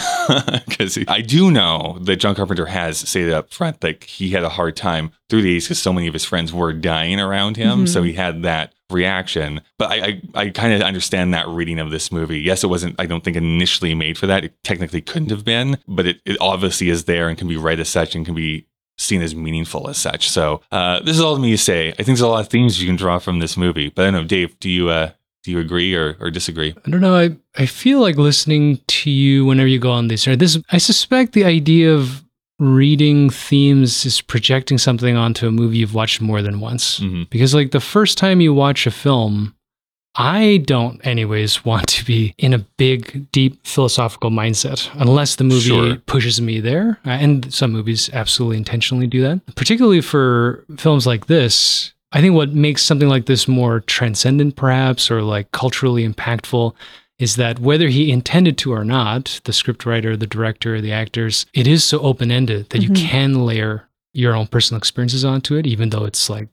Because I do know that John Carpenter has stated up front that he had a hard time through the 80s because so many of his friends were dying around him. Mhm. So he had that reaction. But I, I, I kind of understand that reading of this movie. Yes, it wasn't, I don't think, initially made for that. It technically couldn't have been, but it, it obviously is there and can be read as such and can be seen as meaningful as such. So uh, this is all me to say. I think there's a lot of themes you can draw from this movie. But I don't know, Dave, do you uh, do you agree or, or disagree? I don't know. I, I feel like listening to you whenever you go on this. Or this, I suspect the idea of reading themes is projecting something onto a movie you've watched more than once. hmm Because like the first time you watch a film, I don't anyways *laughs* want to be in a big, deep philosophical mindset unless the movie Sure. pushes me there. Uh, And some movies absolutely intentionally do that. Particularly for films like this, I think what makes something like this more transcendent, perhaps, or like culturally impactful is that whether he intended to or not, the scriptwriter, the director, the actors, it is so open ended that you Mhm. can layer your own personal experiences onto it, even though it's like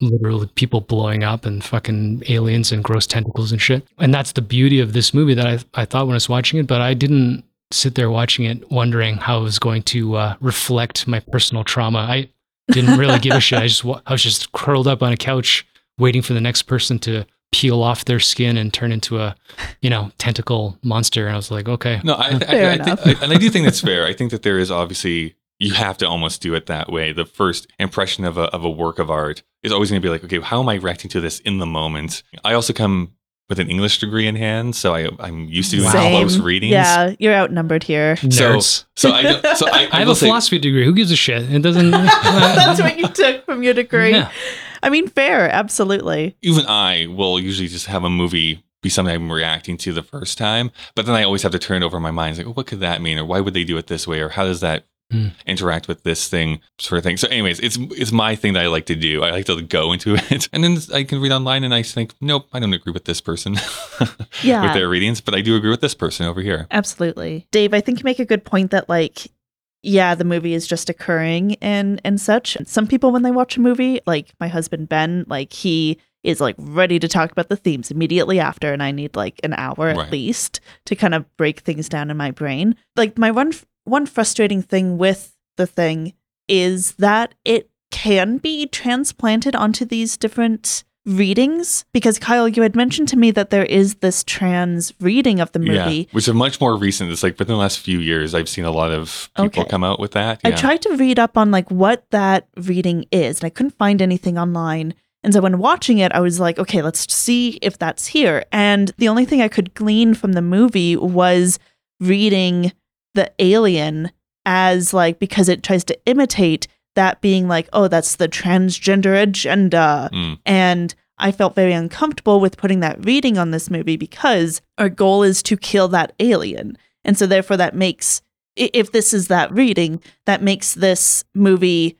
literally people blowing up and fucking aliens and gross tentacles and shit. And that's the beauty of this movie that I, I thought when I was watching it, but I didn't sit there watching it wondering how it was going to uh, reflect my personal trauma. I didn't really give a shit. I just I was just curled up on a couch waiting for the next person to peel off their skin and turn into a, you know, tentacle monster. And I was like, okay. No, I, I, Fair I, I enough. think, I, and I do think that's fair. I think that there is obviously you have to almost do it that way. The first impression of a of a work of art is always going to be like, okay, how am I reacting to this in the moment? I also come with an English degree in hand, so I, I'm used to doing Same. close readings. Yeah, you're outnumbered here. So, Nerds. so I, so I, *laughs* I have a say- philosophy degree. Who gives a shit? It doesn't. *laughs* That's what you took from your degree. Yeah. I mean, fair, absolutely. even I will usually just have a movie be something I'm reacting to the first time, but then I always have to turn it over in my mind. It's like, what could that mean? Or why would they do it this way? Or how does that Hmm. interact with this thing sort of thing? So anyways, it's it's my thing that I like to do. I like to go into *laughs* it. And then I can read online and I think, nope, I don't agree with this person *laughs* Yeah. with their readings, but I do agree with this person over here. Absolutely. Dave, I think you make a good point that like yeah, the movie is just occurring and and such. Some people when they watch a movie, like my husband Ben, like he is like ready to talk about the themes immediately after and I need like an hour at least to kind of break things down in my brain. Like my one one frustrating thing with the thing is that it can be transplanted onto these different readings because Kyle you had mentioned to me that there is this trans reading of the movie Yeah, which is much more recent. It's like within the last few years, I've seen a lot of people Okay. come out with that. I tried to read up on like what that reading is, and I couldn't find anything online. And so when watching it, I was like, okay, let's see if that's here. And the only thing I could glean from the movie was reading the alien as like because it tries to imitate that being like, oh, that's the transgender agenda. Mm. And I felt very uncomfortable with putting that reading on this movie because our goal is to kill that alien. And so therefore that makes if this is that reading, that makes this movie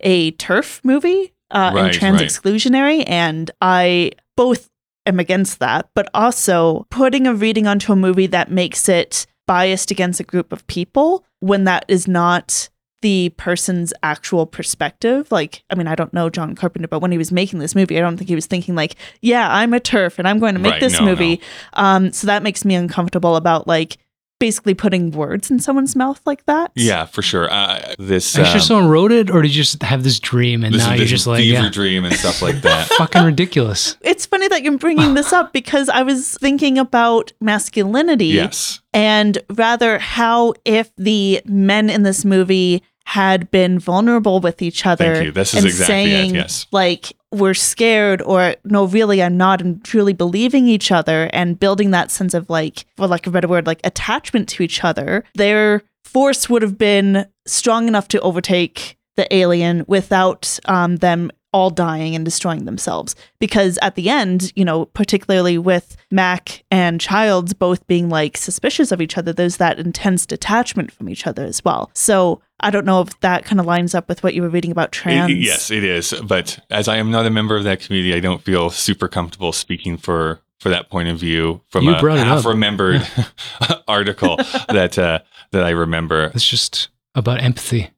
a turf movie uh, Right, and trans right. exclusionary. And I both am against that, but also putting a reading onto a movie that makes it biased against a group of people when that is not the person's actual perspective. Like, I mean, I don't know John Carpenter, but when he was making this movie, I don't think he was thinking like, yeah, I'm a turf and I'm going to make Right, this no, movie. Um, so that makes me uncomfortable about like basically putting words in someone's mouth like that. Yeah, for sure. Uh, this Are you sure um, someone wrote it, or did you just have this dream and this, now this you're just like, fever yeah, dream and stuff like that. *laughs* fucking ridiculous? It's funny that you're bringing this up *sighs* because I was thinking about masculinity yes. and rather how if the men in this movie had been vulnerable with each other Thank you. This is and exactly it, saying yes. like we're scared or no really I'm not and truly believing each other and building that sense of like for lack of a better word like attachment to each other their force would have been strong enough to overtake the alien without um, them all dying and destroying themselves because at the end you know particularly with mac and childs both being like suspicious of each other there's that intense detachment from each other as well so i don't know if that kind of lines up with what you were reading about trans it- yes, it is. But as I am not a member of that community, I don't feel super comfortable speaking for for that point of view from You a brought it up. half remembered *laughs* *laughs* article that uh, that I remember. It's just about empathy.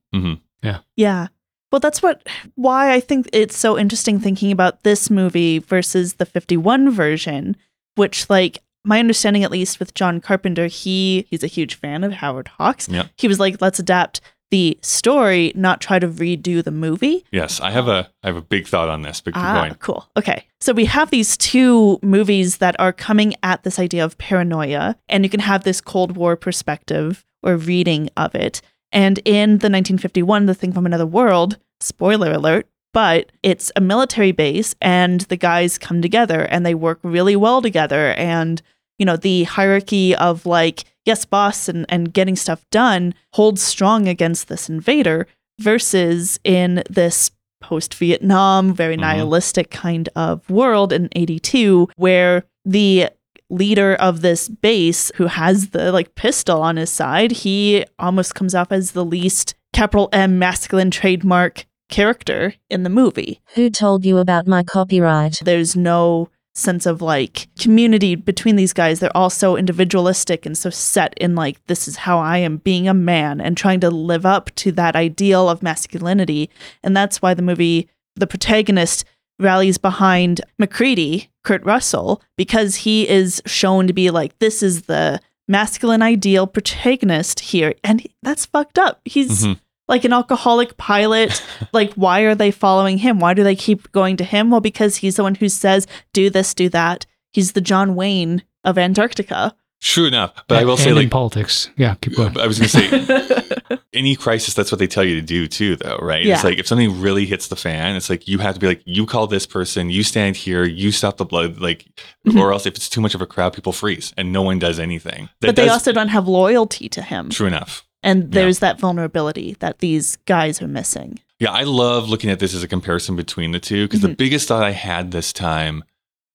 Yeah. Yeah. Well, that's what why I think it's so interesting thinking about this movie versus the 51 version, which like my understanding at least with John Carpenter, he he's a huge fan of Howard Hawks. Yep. He was like, let's adapt the story, not try to redo the movie. Yes, I have a I have a big thought on this, but Ah, going. cool. Okay. So we have these two movies that are coming at this idea of paranoia, and you can have this Cold War perspective or reading of it. And in the 1951, The Thing from Another World, spoiler alert, but it's a military base, and the guys come together and they work really well together. And, you know, the hierarchy of like, yes, boss, and, and getting stuff done holds strong against this invader versus in this post Vietnam, very Mhm. nihilistic kind of world in 82, where the leader of this base who has the like pistol on his side, he almost comes off as the least capital M masculine trademark character in the movie. Who told you about my copyright? There's no sense of like community between these guys. They're all so individualistic and so set in like, this is how I am being a man and trying to live up to that ideal of masculinity. And that's why the movie, the protagonist rallies behind MacReady, Kurt Russell, because he is shown to be like, this is the masculine ideal protagonist here. And he- that's fucked up. He's Mhm. like an alcoholic pilot. *laughs* like, why are they following him? Why do they keep going to him? Well, because he's the one who says, do this, do that. He's the John Wayne of Antarctica. True enough, but I will And say in like politics. Yeah, keep going. I was going to say *laughs* any crisis that's what they tell you to do too though, right? Yeah. It's like if something really hits the fan, it's like you have to be like you call this person, you stand here, you stop the blood like Mhm. or else if it's too much of a crowd people freeze and no one does anything. That but they does- also don't have loyalty to him. True enough. And there's that vulnerability that these guys are missing. Yeah, I love looking at this as a comparison between the two because the Mhm. biggest thought I had this time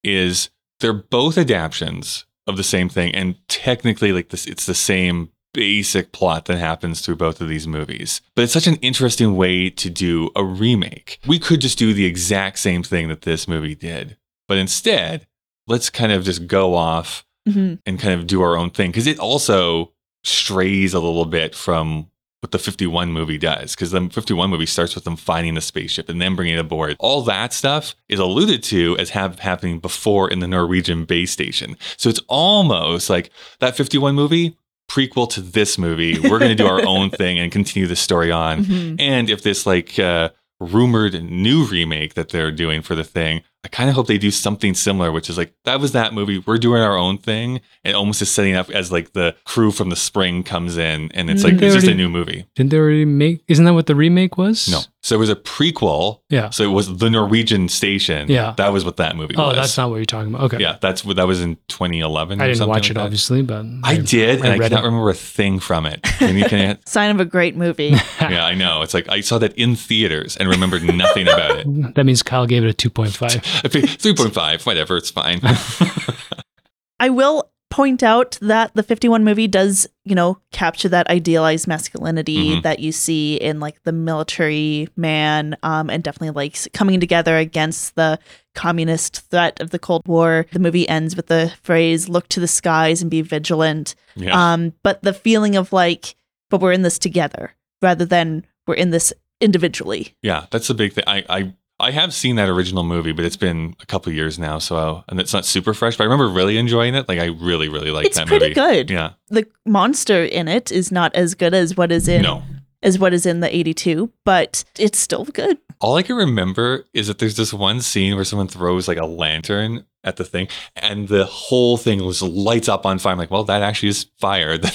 is they're both adaptions of the same thing, and technically, like this, it's the same basic plot that happens through both of these movies. But it's such an interesting way to do a remake. We could just do the exact same thing that this movie did, but instead, let's kind of just go off hmm and kind of do our own thing because it also strays a little bit from what the 51 movie does because the 51 movie starts with them finding the spaceship and then bringing it aboard all that stuff is alluded to as have happening before in the norwegian base station so it's almost like that 51 movie prequel to this movie we're going to do our own *laughs* thing and continue the story on. Hmm and if this like uh, rumored new remake that they're doing for the thing, I kind of hope they do something similar, which is like that was that movie. We're doing our own thing, and almost is setting up as like the crew from the spring comes in, and it's like They it's just a new movie. Didn't they already make? Isn't that what the remake was? No, so it was a prequel. Yeah. So it was the Norwegian station. Yeah. that was what that movie Oh, was. that's not what you're talking about. Okay. Yeah, that's what that was in 2011. I or didn't something watch like it, that. obviously, but I did, and I, read cannot it. remember a thing from it. Can you? Can you *laughs* Sign of a great movie. *laughs* yeah, I know. It's like I saw that in theaters and remembered nothing about it. *laughs* That means Kyle gave it a 2.5. Okay, 3.5, whatever, it's fine. *laughs* I will point out that the 51 movie does, you know, capture that idealized masculinity Mhm. that you see in like the military man um, and definitely like coming together against the communist threat of the Cold War. The movie ends with the phrase, look to the skies and be vigilant. yeah. Um, but the feeling of like, but we're in this together rather than we're in this individually. yeah, that's the big thing. I, I I have seen that original movie, but it's been a couple years now, so and it's not super fresh. But I remember really enjoying it. Like I really, really liked It's that movie. It's pretty good. Yeah. The monster in it is not as good as what is in No. as what is in the 82, but it's still good. All I can remember is that there's this one scene where someone throws like a lantern at the thing, and the whole thing just lights up on fire. I'm like, well, that actually is fire. *laughs* they're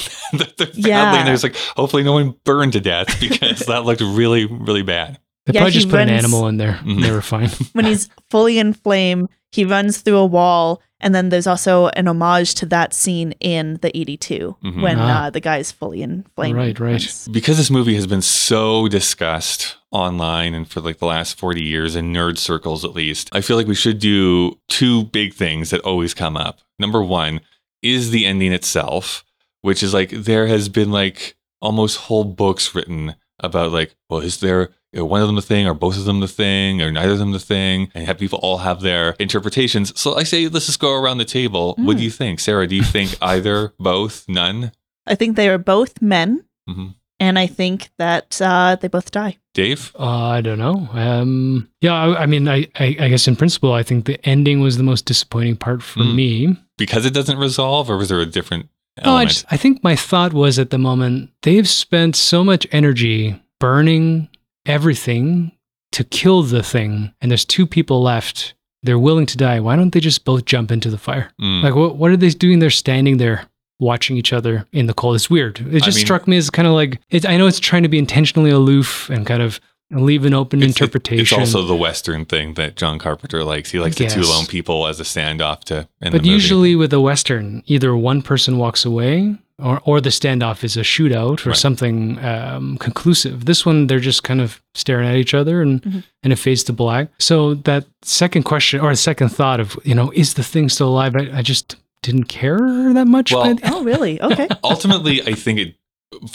Yeah. battling. There's like, hopefully, no one burned to death because *laughs* that looked really, really bad. They Yeah, probably just put an animal in there. Mhm. They were fine. *laughs* When he's fully in flame, he runs through a wall, and then there's also an homage to that scene in the 82 Mhm. when Ah. uh, the guy's fully in flame. Right, right. runs. because this movie has been so discussed online and for like the last 40 years in nerd circles at least i feel like we should do two big things that always come up number one is the ending itself which is like there has been like almost whole books written about like well is there you know, one of them the thing or both of them the thing or neither of them the thing and have people all have their interpretations so i say let's just go around the table what Mm. do you think sarah do you think *laughs* either both none I think they are both men, hmm and I think that uh, they both die. dave Uh, I don't know. Um, yeah, I, I mean, I, I, I guess in principle, I think the ending was the most disappointing part for Mm. me. because it doesn't resolve, or was there a different No, I, just, I think my thought was at the moment they've spent so much energy burning everything to kill the thing, and there's two people left. They're willing to die. Why don't they just both jump into the fire? Mm. Like, what what are they doing? They're standing there watching each other in the cold. It's weird. It just mean- struck me as kind of like it, I know it's trying to be intentionally aloof and kind of leave an open It's- it- interpretation. It's also the Western thing that John Carpenter likes. He likes the two lone people as a standoff to. In But the movie. usually with a western, either one person walks away, or or the standoff is a shootout or Right. something um, conclusive. This one, they're just kind of staring at each other, and Mhm. and it fades to black. So that second question or the second thought of you know is the thing still alive? I, I just didn't care that much. Well, by the- Oh, really? *laughs* Okay. ultimately, I think it.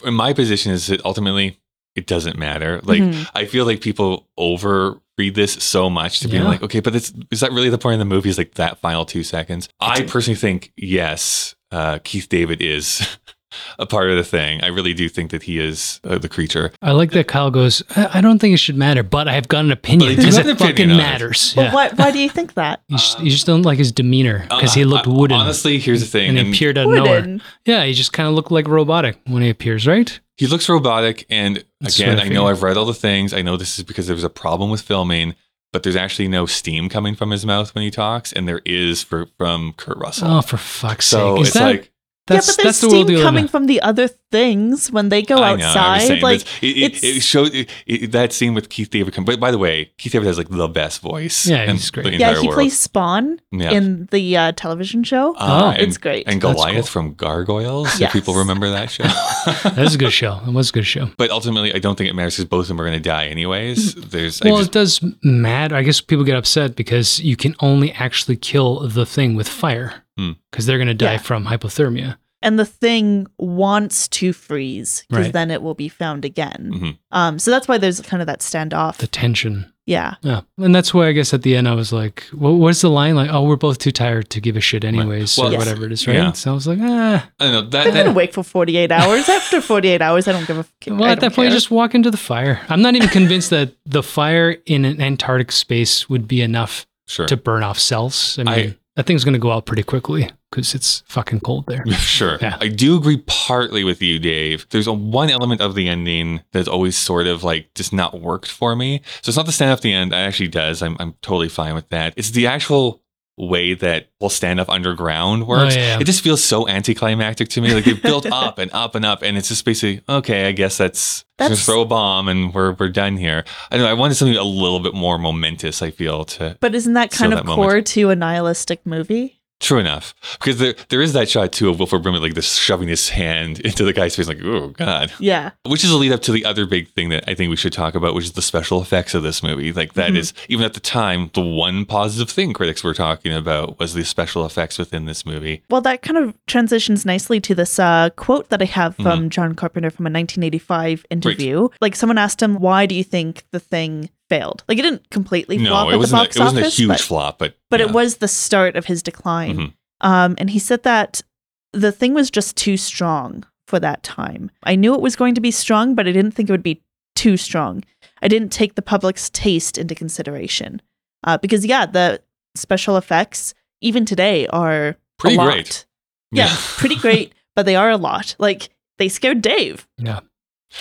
In my position is that ultimately it doesn't matter. Like Mhm. I feel like people over read this so much to be like, okay, but it's, is that really the point of the movie? Is like that final two seconds? I personally think yes, uh, Keith David is *laughs* a part of the thing. I really do think that he is uh, the creature. I like that Kyle goes. I, I don't think it should matter, but I've got an opinion But I do because it opinion fucking on it. matters. Well, yeah. why, why do you think that? You just, you just don't like his demeanor because he Uh, looked wooden. Honestly, here's the thing, and he appeared out of nowhere. Wooden. Yeah, he just kind of looked like robotic when he appears, right? He looks robotic. And That's again, I know. I've read all the things. I know this is because there was a problem with filming. But there's actually no steam coming from his mouth when he talks, and there is for from Kurt Russell. Oh, for fuck's so sake! Is it's that like that's yeah, but there's that's the steam you coming from the other things when they go I know, outside. saying, like it, it, it showed it, it, that scene with Keith David. come- But by the way, Keith David has like the best voice. Yeah, in he's great. The yeah, he world. plays Spawn Yeah. in the uh, television show. Uh, Oh, and, it's great. And Goliath cool. from Gargoyles. Yes. If people remember that show. *laughs* That was a good show. It was a good show. but ultimately, I don't think it matters because both of them are going to die anyways. There's Well, just, it does matter. I guess people get upset because you can only actually kill the thing with fire. Because they're going to die Yeah. from hypothermia. and the thing wants to freeze because Right. then it will be found again. Mhm. Um, so that's why there's kind of that standoff. The tension. yeah. Yeah. And that's why I guess at the end I was like, well, what's the line? Like, oh, we're both too tired to give a shit anyways, Well, or Yes. whatever it is, right? Yeah. So I was like, ah. I don't know that. I'm gonna that for 48 hours. After 48 hours, I don't give a. f- Well, at that point, you just walk into the fire. I'm not even convinced that the fire in an Antarctic space would be enough sure. to burn off cells. I mean, I- that thing's going to go out pretty quickly because it's fucking cold there. *laughs* Sure. Yeah. I do agree partly with you, Dave. There's a one element of the ending that's always sort of like just not worked for me. So it's not the stand at the end. It actually does. I'm, I'm totally fine with that. It's the actual way that whole up underground works. Oh, yeah, yeah. It just feels so anticlimactic to me. Like they built *laughs* up and up and up, and it's just basically okay. I guess that's, That's- just throw a bomb and we're we're done here. I know. I wanted something a little bit more momentous. I feel to But isn't that Feel kind that of moment. core to a nihilistic movie? True enough, because there there is that shot too of Wilford Brimley like this shoving his hand *laughs* into the guy's face, like oh god, Yeah. which is a lead up to the other big thing that I think we should talk about, which is the special effects of this movie. Like that Mhm. is even at the time the one positive thing critics were talking about was the special effects within this movie. Well, that kind of transitions nicely to this uh, quote that I have Mm-hmm. from John Carpenter from a 1985 interview. Like someone asked him, "Why do you think the thing failed?" Like it didn't completely flop No, at it wasn't. the A, box it wasn't a huge but, flop, but but yeah. it was the start of his decline. Mhm. Um, and he said that the thing was just too strong for that time. I knew it was going to be strong, but I didn't think it would be too strong. I didn't take the public's taste into consideration. Uh, because, yeah, the special effects, even today, are Pretty a lot. great. Yeah, *laughs* pretty great, but they are a lot. Like, they scared Dave. Yeah.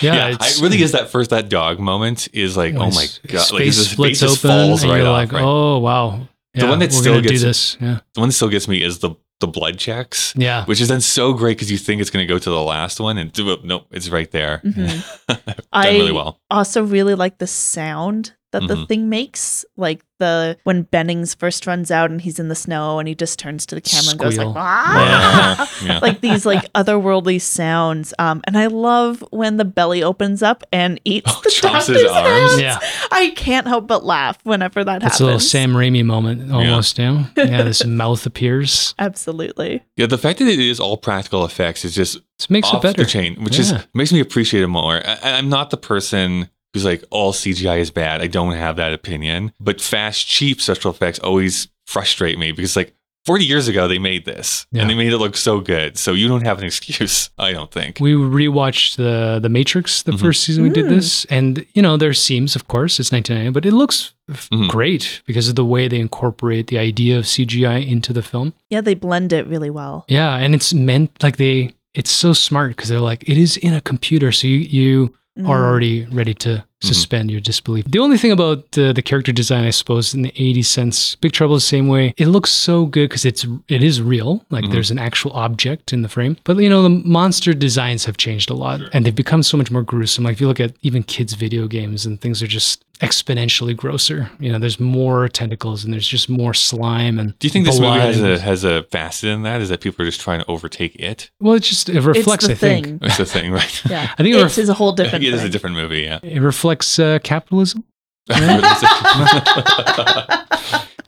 Yeah, Yeah. it really is that first that dog moment is like oh my his god, like Space splits face just open falls and right you're off. like, right? oh, wow. Yeah, The one that we're still gonna do gets- this. Yeah. The one that still gets me is the the blood checks. Yeah. which is then so great because you think it's going to go to the last one, and nope, it's right there. Mhm. *laughs* Done I really well. also really like the sound that the Mhm. thing makes. Like the when Bennings first runs out and he's in the snow and he just turns to the camera and goes like, "Ah!" Yeah, *laughs* yeah. like these like otherworldly sounds. Um, and I love when the belly opens up and eats Oh, the chomps his doctor's arms. Yeah. I can't help but laugh whenever that That's happens. It's a little Sam Raimi moment almost, yeah. Yeah, this *laughs* mouth appears. Absolutely. yeah, the fact that it is all practical effects is just This makes off it better. the chain, which is makes me appreciate it more. I, I'm not the person who's like all CGI is bad. I don't have that opinion, but fast, cheap special effects always frustrate me because like 40 years ago they made this Yeah. and they made it look so good. So you don't have an excuse, *laughs* I don't think. We rewatched the the Matrix the Mhm. first season we did Mm. this, and you know there seems, of course, it's 1990, but it looks f- Mhm. great because of the way they incorporate the idea of CGI into the film. Yeah, they blend it really well. Yeah, and it's meant like they. It's so smart because they're like it is in a computer, so you you are Mm. already ready to suspend your disbelief. The only thing about the, the character design, I suppose, in the 80s sense, Big Trouble is the same way. It looks so good because it's it is real, like Mhm. there's an actual object in the frame. But you know, the monster designs have changed a lot, and they've become so much more gruesome. Like if you look at even kids' video games, and things are just exponentially grosser. You know, there's more tentacles and there's just more slime and. Do you think this movie has a has a facet in that? Is that people are just trying to overtake it? Well, it just it reflects. it's the I think. thing. That's the thing, right? *laughs* Yeah, I think it it ref- is a whole different. it is a different movie, yeah. It reflects uh, capitalism. *laughs* *laughs*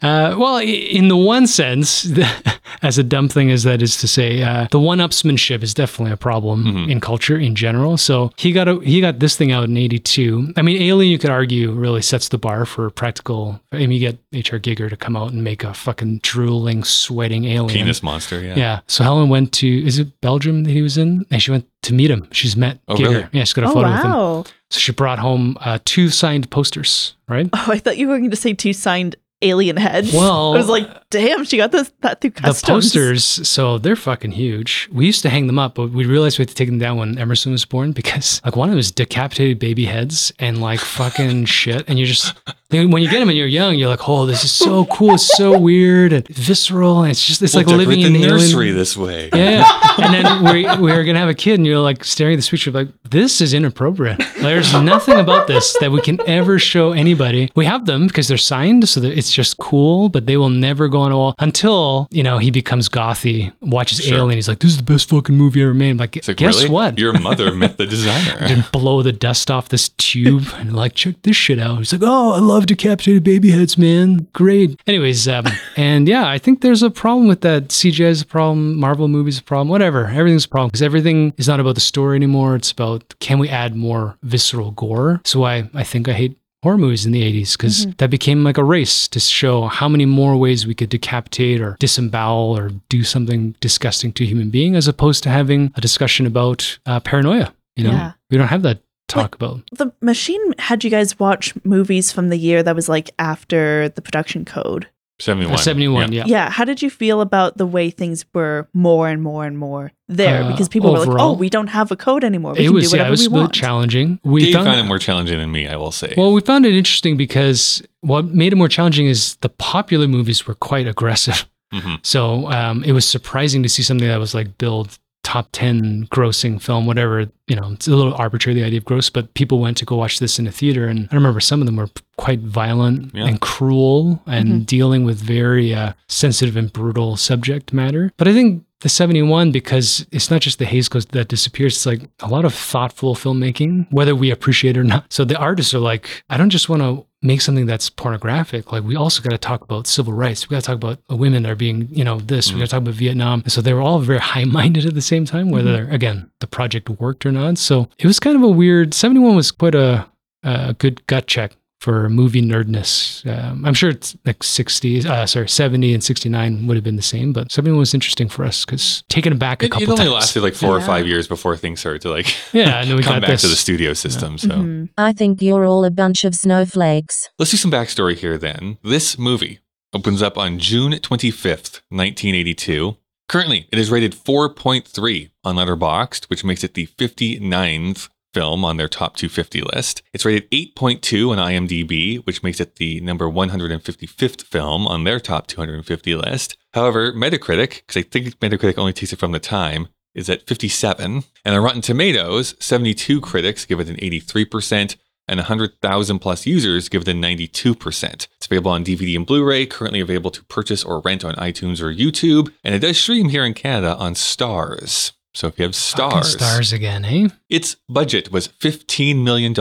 Uh, well, in the one sense, *laughs* as a dumb thing as that is to say, uh, the one-upsmanship is definitely a problem Mhm. in culture in general. So he got a, he got this thing out in '82. I mean, Alien, you could argue, really sets the bar for practical. I mean, you get H.R. Giger to come out and make a fucking drooling, sweating alien. Penis monster, yeah. Yeah. So Helen went to is it Belgium that he was in, and she went to meet him. She's met Oh, Giger. really? Yeah, she's got a Oh photo with him. wow! So she brought home uh, two signed posters, right? Oh, I thought you were going to say two signed alien heads. Well, I was like, damn, she got this that through the posters, so they're fucking huge. We used to hang them up, but we realized we had to take them down when Emerson was born because like one of them is decapitated baby heads and like fucking *laughs* shit. And you're just when you get them when you're young, you're like, oh, this is so cool. It's so weird and visceral. And it's just it's We'll like living in the alien- nursery this way. Yeah, and then we, we were gonna have a kid, and you're like staring at the picture, like this is inappropriate. There's nothing about this that we can ever show anybody. We have them because they're signed, so that it's just cool, but they will never go on a wall until you know he becomes gothy, watches Sure. Alien. He's like, "This is the best fucking movie ever made." I'm like, like, guess really? what? Your mother met the designer. Didn't *laughs* blow the dust off this tube and like check this shit out. He's like, oh, I love decapitated baby heads, man. Great. Anyways, um, and yeah, I think there's a problem with that. CGI is a problem. Marvel movies a problem. Whatever. Everything's a problem because everything is not about the story anymore. It's about can we add more visceral gore? So I I think I hate horror movies in the 80s because that became like a race to show how many more ways we could decapitate or disembowel or do something disgusting to a human being as opposed to having a discussion about uh, paranoia you know Yeah. we don't have that talk about The machine had you guys watch movies from the year that was like after the production code. 71. Uh, 71 yeah, Yeah. How did you feel about the way things were more and more and more there? Uh, because people were like, "Oh, we don't have a code anymore. We it can was do yeah whatever it was we a bit want." challenging we Dave found, found it more challenging than me, I will say. well we found it interesting because what made it more challenging is the popular movies were quite aggressive Mhm. So um, it was surprising to see something that was like build top 10 grossing film, whatever, you know, it's a little arbitrary, the idea of gross, but people went to go watch this in a theater. And I remember some of them were quite violent Yeah. and cruel and dealing with very uh, sensitive and brutal subject matter. But I think the 71, because it's not just the Hays that disappears, it's like a lot of thoughtful filmmaking, whether we appreciate it or not. So the artists are like, I don't just want to make something that's pornographic. Like we also got to talk about civil rights. We got to talk about women are being, you know, this. We mm-hmm. got to talk about Vietnam. And so they were all very *laughs* high-minded at the same time, whether mm-hmm. again the project worked or not. So it was kind of a weird. Seventy-one was quite a a good gut check for movie nerdness. Um, I'm sure it's like 60, uh, sorry, 70 and 69 would have been the same, but 71 was interesting for us because taken back a It, it only times. lasted like four or five years before things started to like *laughs* yeah, and then we *laughs* come got back this. to the studio system. So Mhm. I think you're all a bunch of snowflakes. let's do some backstory here then. This movie opens up on June 25th, 1982. Currently, it is rated 4.3 on Letterboxd, which makes it the 59th film on their top 250 list. It's rated 8.2 on IMDb, which makes it the number 155th film on their top 250 list. However, Metacritic, because I think Metacritic only takes it from the time, is at 57. And on Rotten Tomatoes, 72 critics give it an 83%, and 100,000 plus users give it a 92%. It's available on DVD and Blu ray, currently available to purchase or rent on iTunes or YouTube, and it does stream here in Canada on Starz. So if you have Fucking Starz, stars again, eh? its budget was $15 million.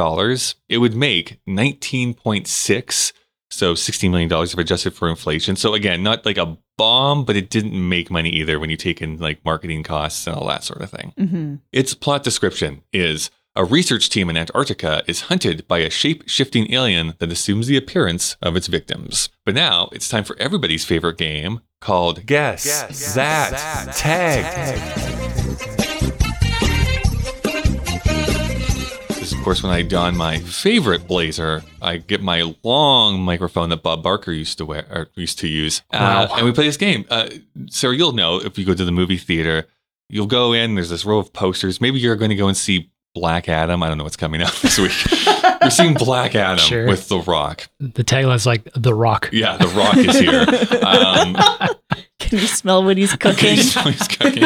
It would make 19.6, so $16 million if adjusted for inflation. So again, not like a bomb, but it didn't make money either when you take in like marketing costs and all that sort of thing. Mhm. Its plot description is a research team in Antarctica is hunted by a shape shifting alien that assumes the appearance of its victims. But now it's time for everybody's favorite game called Guess, That, tag Tag. Of course, when I don my favorite blazer. I get my long microphone that Bob Barker used to wear or used to use, uh, and we play this game. Uh, Sarah, you'll know if you go to the movie theater, you'll go in. There's this row of posters. Maybe you're going to go and see Black Adam. I don't know what's coming out *laughs* this week. *laughs* you're seeing Black Adam Sure. with The Rock. The tagline's like The Rock. Yeah, The Rock is here. *laughs* Um, Can *laughs* you smell what he's cooking? he's always cooking.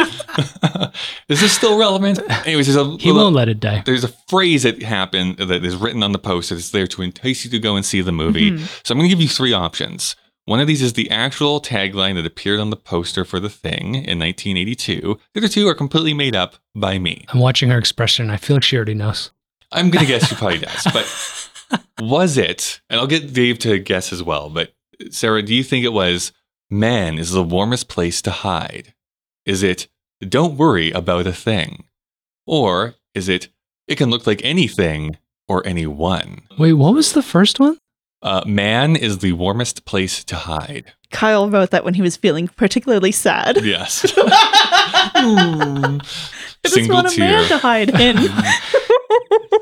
is this still relevant? Anyways, there's a He won't let it die. there's a phrase that happened that is written on the poster that's there to entice you to go and see the movie. Mm-hmm. So I'm going to give you three options. One of these is the actual tagline that appeared on the poster for the thing in 1982. The other two are completely made up by me. I'm watching her expression. I feel like she already knows. I'm going to guess she probably does, but *laughs* was it? And I'll get Dave to guess as well. But Sarah, do you think it was man is the warmest place to hide? Is it don't worry about a thing? Or is it it can look like anything or anyone? Wait, what was the first one? Uh, man is the warmest place to hide. Kyle wrote that when he was feeling particularly sad. Yes. *laughs* I just Single want a man tear. to hide in. *laughs*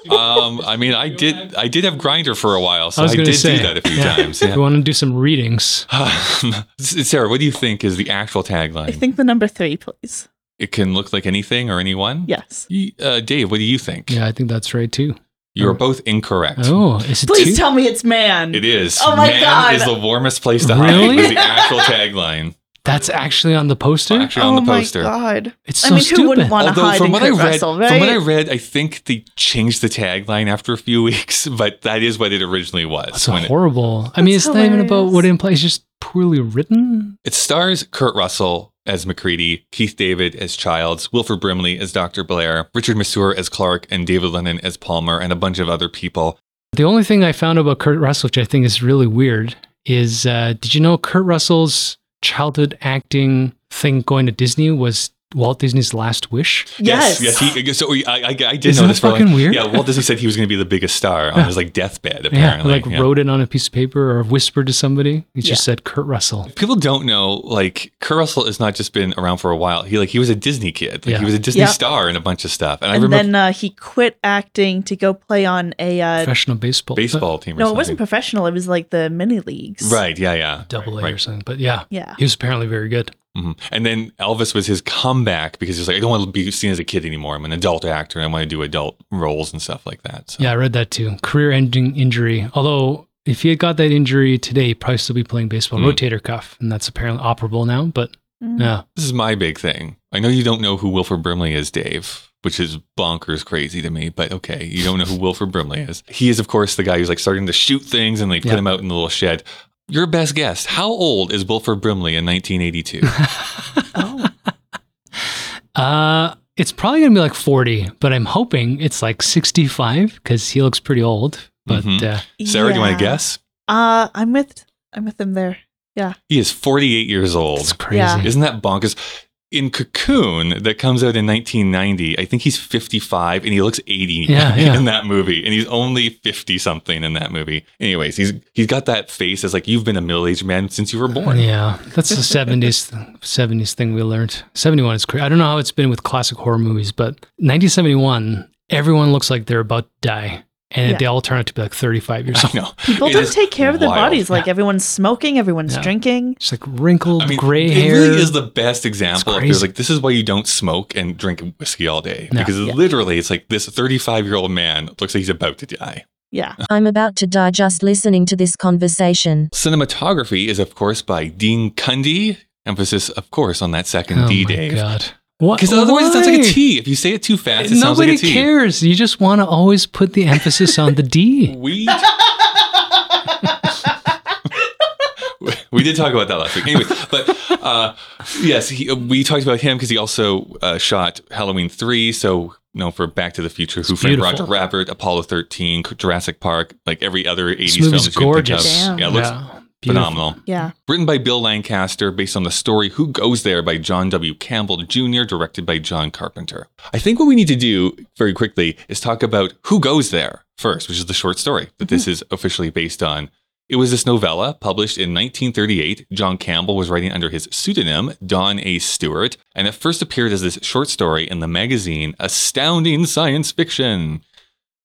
um, I mean, I did. I did have Grindr for a while, so I I, did say do that a few yeah. times. If Yeah. you want to do some readings, *laughs* Um, Sarah, what do you think is the actual tagline? I think the number three, please. it can look like anything or anyone. Yes. Uh, Dave, what do you think? yeah, I think that's right too. You are both incorrect. Oh, is it Please two? tell me it's man. It is. Oh my Man God. is the warmest place to hide. Really? Was the actual tagline That's actually on the poster. actually oh on the my poster? god. It's I so mean, stupid. who wouldn't want to Although hide from in what Kurt I read, Russell, right? from what I read, I think they changed the tagline after a few *laughs* weeks, but that is what it originally was. It's when it- horrible. I mean, That's it's not even about hilarious. what it implies. It's just poorly written. It stars Kurt Russell as MacReady, Keith David as Childs, Wilford Brimley as Dr. Blair, Richard Masur as Clark, and David Clennon as Palmer, and a bunch of other people. The only thing I found about Kurt Russell, which I think is really weird, is uh, did you know Kurt Russell's childhood acting thing going to Disney was Walt Disney's last wish? yes. yes. He, so I, I, I did Isn't know this for like, fucking weird? Yeah, Walt Disney said he was going to be the biggest star on Yeah. his like deathbed. Yeah, Apparently, like Yeah. wrote it on a piece of paper or whispered to somebody. He Yeah. just said Kurt Russell. People don't know, like Kurt Russell has not just been around for a while. He like he was a Disney kid. Like Yeah. he was a Disney Yeah. star in a bunch of stuff. And, I remember then uh, he quit acting to go play on a. Uh, Professional baseball. baseball team. Or no, it wasn't professional. It was like the mini leagues. Right. Yeah. Yeah. Double A Right. or something. But yeah, Yeah. he was apparently very good. Mhm. And then Elvis was his comeback because he's like, I don't want to be seen as a kid anymore. I'm an adult actor and I want to do adult roles and stuff like that. So. Yeah, I read that too. Career ending injury. Although, if he had got that injury today, he'd probably still be playing baseball. Mm. Rotator cuff. And that's apparently operable now. But Mm. yeah. This is my big thing. I know you don't know who Wilford Brimley is, Dave, which is bonkers crazy to me, but okay, you don't know who Wilford Brimley is. He is, of course, the guy who's like starting to shoot things and they put him out in the little shed. Your best guess. How old is Wilford Brimley in 1982? *laughs* Oh. Uh, it's probably going to be like 40, but I'm hoping it's like 65 because he looks pretty old. But Mhm. uh, Sarah, do you want to guess? Uh, I'm with I'm with him there. Yeah. He is 48 years old. it's crazy. Yeah. Isn't that bonkers? In Cocoon, that comes out in 1990, I think he's 55 and he looks 80 Yeah, *laughs* yeah. in that movie. And he's only 50 something in that movie. Anyways, he's he's got that face as like you've been a middle aged man since you were born. Yeah, that's the 70s 70s thing we learned. 71 is crazy. I don't know how it's been with classic horror movies, but 1971, everyone looks like they're about to die. And Yeah. they all turn out to be like 35 years *laughs* old. know. People It don't take care of their bodies. Like everyone's smoking, everyone's Yeah. drinking. It's like wrinkled, I mean, gray it hair. really is the best example. Of crazy. there's like this is why you don't smoke and drink whiskey all day No. because Yeah. literally it's like this 35 year old man looks like he's about to die. Yeah. *laughs* I'm about to die just listening to this conversation. Cinematography is of course by Dean Cundey. Emphasis, of course, on that second oh D, my Dave. God. What? Because otherwise it sounds like a T. If you say it too fast, it sounds Nobody like a T. cares. You just want to always put the emphasis on the D. *laughs* We *laughs* we did talk about that last week. Anyway, but uh, yes, he, we talked about him because he also uh, shot Halloween three. So you know, for Back to the Future, Who Framed. Roger Rabbit, Apollo thirteen, Jurassic Park, like every other eighties This film. movie's that you can think of. gorgeous. Damn. Yeah, it looks beautiful. phenomenal. Yeah. Written by Bill Lancaster, based on the story Who Goes There by John W. Campbell Jr., directed by John Carpenter. I think what we need to do very quickly is talk about Who Goes There first, which is the short story that this is officially based on. It was this novella published in 1938. John Campbell was writing under his pseudonym, Don A. Stewart, and it first appeared as this short story in the magazine Astounding Science Fiction.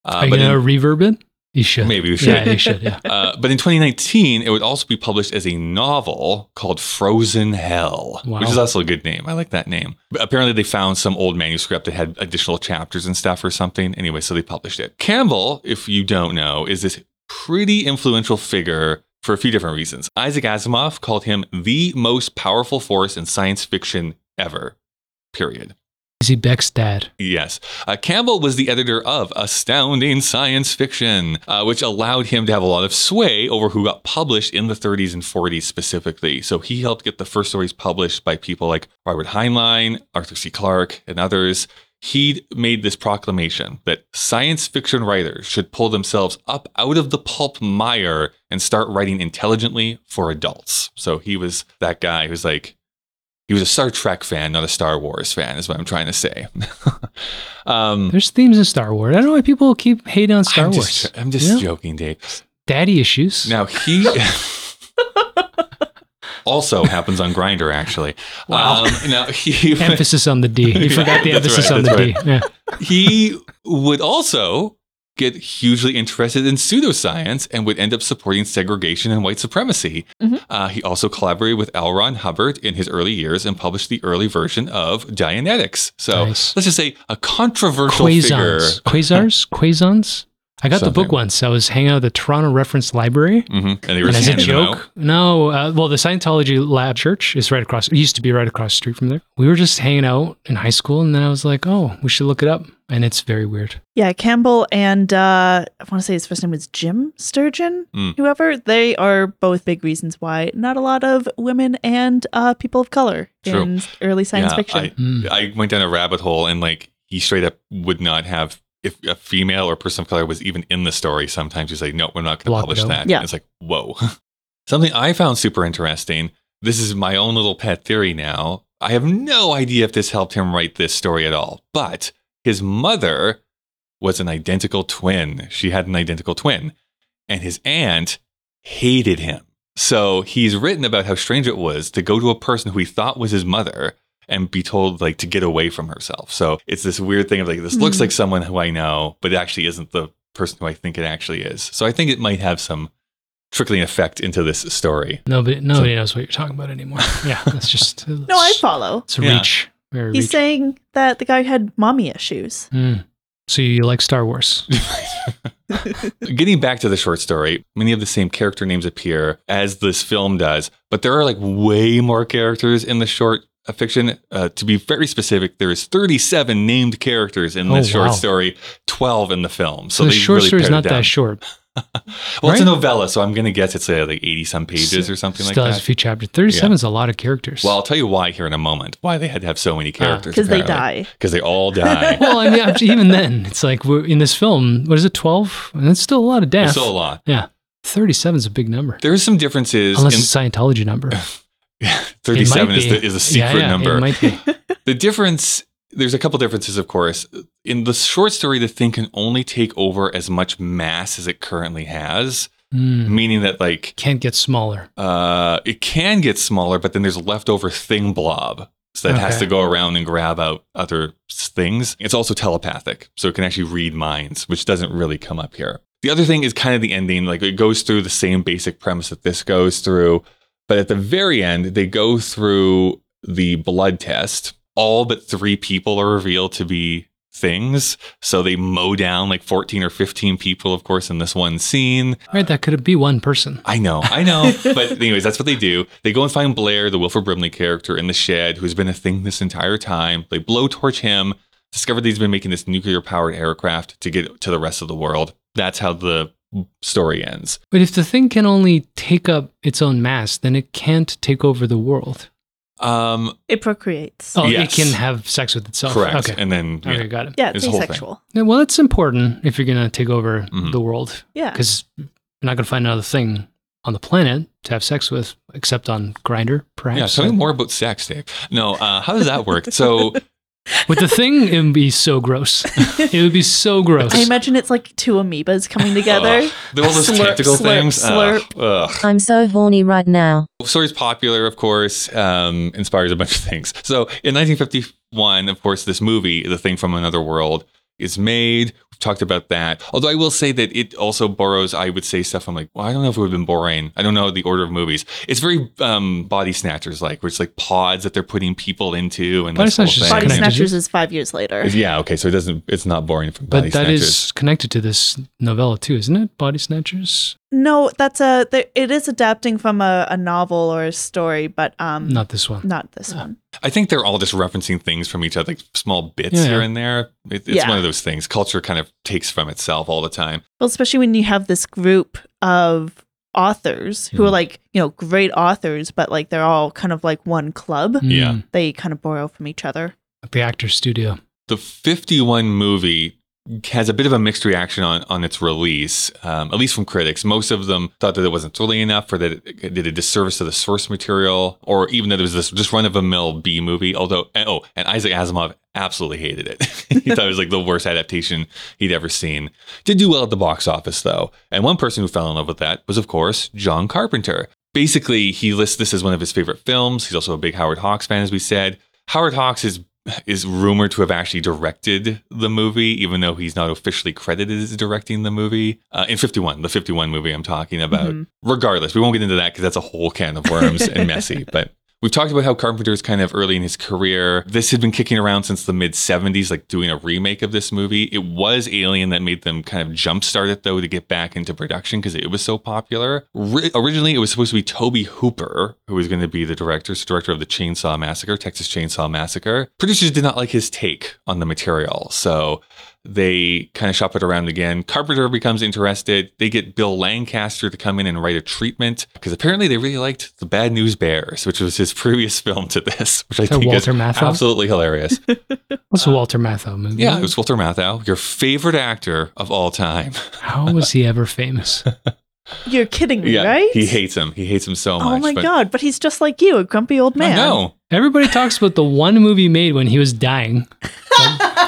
Uh, Are you gonna reverb it? You should. Maybe we should. Yeah, you should. Yeah. *laughs* uh, but in 2019, it would also be published as a novel called Frozen Hell, Wow. which is also a good name. I like that name. But apparently, they found some old manuscript that had additional chapters and stuff or something. Anyway, so they published it. Campbell, if you don't know, is this pretty influential figure for a few different reasons. Isaac Asimov called him the most powerful force in science fiction ever, period. He Beck's dad? Yes. Uh, Campbell was the editor of Astounding Science Fiction, uh, which allowed him to have a lot of sway over who got published in the 30s and 40s specifically. So he helped get the first stories published by people like Robert Heinlein, Arthur C. Clarke, and others. He made this proclamation that science fiction writers should pull themselves up out of the pulp mire and start writing intelligently for adults. So he was that guy who's like, he was a Star Trek fan, not a Star Wars fan, is what I'm trying to say. *laughs* um, There's themes in Star Wars. I don't know why people keep hating on Star I'm Wars. just, I'm just joking, Dave. Daddy issues. Now he *laughs* also happens on Grindr, actually. Wow. Um, now he *laughs* emphasis on the D. You forgot the emphasis right, on the that's D. Yeah. he would also get hugely interested in pseudoscience and would end up supporting segregation and white supremacy. Mhm. Uh, he also collaborated with L. Ron Hubbard in his early years and published the early version of Dianetics. So Nice. let's just say a controversial figure. Quasons. Quasars? *laughs* Quasons? I got the book once. I was hanging out at the Toronto Reference Library. mm-hmm. And they were And as a handing them out. joke, no, uh, well, the Scientology Lab Church is right across. It used to be right across the street from there. We were just hanging out in high school, and then I was like, "Oh, we should look it up." And it's very weird. Yeah, Campbell and uh, I want to say his first name was Jim Sturgeon, Mm. whoever. They are both big reasons why not a lot of women and uh, people of color True. in early science Yeah, fiction. Hmm. I went down a rabbit hole and like he straight up would not have if a female or person of color was even in the story. Sometimes he's like, no, we're not going to publish that. Yeah. And it's like, whoa. *laughs* Something I found super interesting. This is my own little pet theory now. I have no idea if this helped him write this story at all, but his mother was an identical twin. She had an identical twin, and his aunt hated him. So he's written about how strange it was to go to a person who he thought was his mother and be told like to get away from herself. So it's this weird thing of like this looks Mhm. like someone who I know, but it actually isn't the person who I think it actually is. So I think it might have some trickling effect into this story. Nobody, nobody knows what you're talking about anymore. *laughs* Yeah, that's just no, I follow. It's a Yeah. reach. Very He's reach. saying that the guy had mommy issues. Hmm. So you like Star Wars? *laughs* *laughs* Getting back to the short story, many of the same character names appear as this film does, but there are like way more characters in the short uh, fiction. Uh, to be very specific, there's 37 named characters in Oh, this short wow. story, 12 in the film. So, So, the they short really story is not that short. *laughs* Well, it's a novella, so I'm going to guess it's uh, like 80 some pages or something Still like has a that. few chapters. Thirty-seven is a lot of characters. Well, I'll tell you why here in a moment. Why they had to have so many characters. Because they die. Because they all die. *laughs* well, I mean, I'm- even then, it's like we're in this film. What is it? Twelve, and it's still a lot of death. There's still a lot. Yeah, thirty-seven is a big number. There's some differences. Unless in, it's a Scientology number. *laughs* *laughs* 37 is the, is a secret Yeah, yeah, number. It might be. *laughs* The difference, there's a couple differences, of course. In the short story, the thing can only take over as much mass as it currently has, Hmm. meaning that, like, Can't get smaller. uh, it can get smaller, but then there's a leftover thing blob. So that has to go around and grab out other things. It's also telepathic, so it can actually read minds, which doesn't really come up here. The other thing is kind of the ending. Like it goes through the same basic premise that this goes through, but at the very end, they go through the blood test. All but three people are revealed to be things. So they mow down like 14 or 15 people, of course, in this one scene. Right, that could be one person. I know, I know. *laughs* but anyways, that's what they do. They go and find Blair, the Wilford Brimley character, in the shed, who's been a thing this entire time. They blowtorch him, discover that he's been making this nuclear powered aircraft to get to the rest of the world. That's how the story ends. But if the thing can only take up its own mass, then it can't take over the world. Um, It procreates. Oh, Yes. it can have sex with itself. correct. Okay. And then yeah, Okay, got it. yeah, it's it's a asexual. Yeah, well, it's important if you're going to take over Mhm. the world Yeah. because you're not going to find another thing on the planet to have sex with except on Grindr, perhaps. yeah. Tell me more about sex, Dave. No, uh, how does that work? so *laughs* With the thing, it would be so gross. *laughs* it would be so gross. I imagine it's like two amoebas coming together. Ugh. They're all those Slurp, tentacle slurp, things. Ugh, slurp. ugh. I'm so horny right now. story's popular, of course, um, inspires a bunch of things. So in 1951, of course, this movie, The Thing from Another World, is made. We've talked about that. Although I will say that it also borrows, I would say, stuff. I'm like, well, I don't know if it would have been boring. I don't know the order of movies. It's very um, body snatchers like, where it's like pods that they're putting people into and Body this whole Snatchers is thing. Body. Snatchers is five years later. Yeah, okay. So it doesn't. It's not boring from but body that snatchers. is connected to this novella too, isn't it? Body Snatchers? No, that's a. there- It is adapting from a, a novel or a story, but um, Not this one. not this one. I think they're all just referencing things from each other, like small bits Yeah, here yeah. and there. It, it's Yeah. one of those things. Culture kind of takes from itself all the time. Well, especially when you have this group of authors who Mhm. are like you know great authors, but like they're all kind of like one club. Yeah. Mm, They kind of borrow from each other. like the actor's studio. The 51 movie has a bit of a mixed reaction on, on its release, um, at least from critics. Most of them thought that it wasn't thrilling enough or that it did a disservice to the source material, or even that it was this just run of a mill B movie. Although, oh, and Isaac Asimov absolutely hated it. *laughs* he thought it was like the worst adaptation he'd ever seen. Did do well at the box office, though. And one person who fell in love with that was, of course, John Carpenter. Basically, he lists this as one of his favorite films. He's also a big Howard Hawks fan, as we said. Howard Hawks is is rumored to have actually directed the movie, even though he's not officially credited as directing the movie. Uh, in 51, the 51 movie I'm talking about. Mhm. Regardless, we won't get into that because that's a whole can of worms and messy. *laughs* But we've talked about how Carpenter is kind of early in his career. This had been kicking around since the mid 70s, like doing a remake of this movie. It was Alien that made them kind of jumpstart it, though, to get back into production because it was so popular. Ri- originally, it was supposed to be Tobe Hooper, who was going to be the director, director of the Chainsaw Massacre, Texas Chainsaw Massacre. Producers did not like his take on the material. So they kind of shop it around again. Carpenter becomes interested. They get Bill Lancaster to come in and write a treatment because apparently they really liked The Bad News Bears, which was his *laughs* previous film to this, which I Is think Walter is Matthau? absolutely hilarious. *laughs* That's a Walter Matthau movie. yeah, it was Walter Matthau, your favorite actor of all time. *laughs* How was he ever famous? You're kidding me, yeah, right? he hates him. He hates him so oh much. Oh my but- god! But he's just like you, a grumpy old man. No. Everybody talks about the one movie made when he was dying.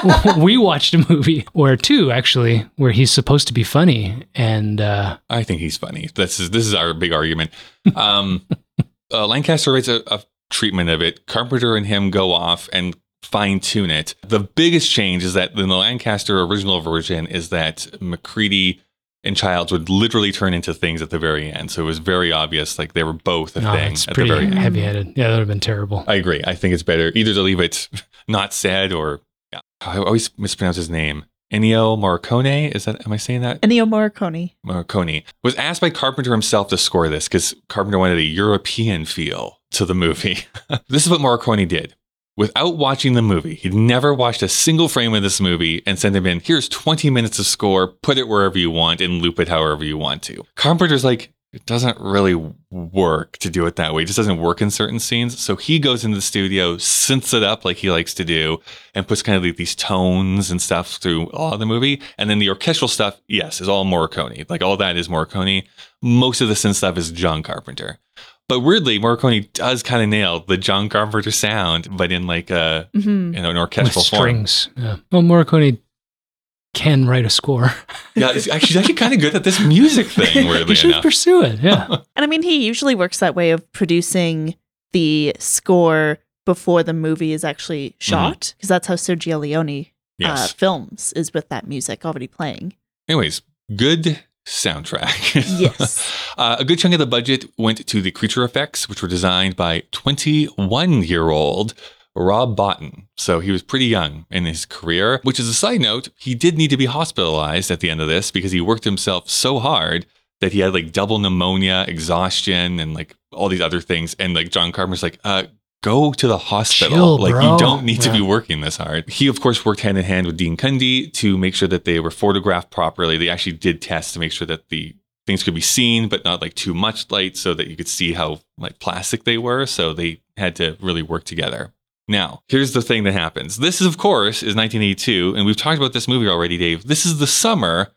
*laughs* We watched a movie, or two actually, where he's supposed to be funny, and uh, I think he's funny. This is this is our big argument. Um, *laughs* uh, Lancaster writes a, a treatment of it. Carpenter and him go off and fine tune it. The biggest change is that in the Lancaster original version is that MacReady and Childs would literally turn into things at the very end. So it was very obvious, like they were both a no, thing it's at the pretty very end. heavy-headed. Yeah, that would have been terrible. I agree. I think it's better either to leave it *laughs* not said or. I always mispronounce his name. Ennio Morricone. Is that? Am I saying that? Ennio Morricone. Morricone was asked by Carpenter himself to score this because Carpenter wanted a European feel to the movie. *laughs* this is what Morricone did. Without watching the movie, he'd never watched a single frame of this movie and sent him in, here's 20 minutes of score, put it wherever you want and loop it however you want to. Carpenter's like, it doesn't really work to do it that way. It just doesn't work in certain scenes. So he goes into the studio, synths it up like he likes to do, and puts kind of like these tones and stuff through all of the movie. And then the orchestral stuff, yes, is all Morricone. Like all that is Morricone. Most of the synth stuff is John Carpenter. But weirdly, Morricone does kind of nail the John Carpenter sound, but in like a hmm you know an With orchestral form. strings. Yeah. Well, Morricone can write a score. Yeah, it's actually, actually kind of good at this music thing. *laughs* Weirdly you should enough, pursue it. Yeah. *laughs* And I mean, he usually works that way of producing the score before the movie is actually shot, because that's how Sergio Leone uh, Mm-hmm. films is with that music already playing. Anyways, good soundtrack. Yes. *laughs* uh, a good chunk of the budget went to the creature effects, which were designed by 21 year old Rob Bottin. So he was pretty young in his career, which is a side note. He did need to be hospitalized at the end of this because he worked himself so hard that he had like double pneumonia, exhaustion, and like all these other things. And like John Carpenter's like, uh, go to the hospital. Chill, like bro. you don't need to be working this hard. He of course worked hand in hand with Dean Cundey to make sure that they were photographed properly. They actually did tests to make sure that the things could be seen, but not like too much light so that you could see how like plastic they were. So they had to really work together. Now, here's the thing that happens. This is, of course, is 1982, and we've talked about this movie already, Dave. This is the summer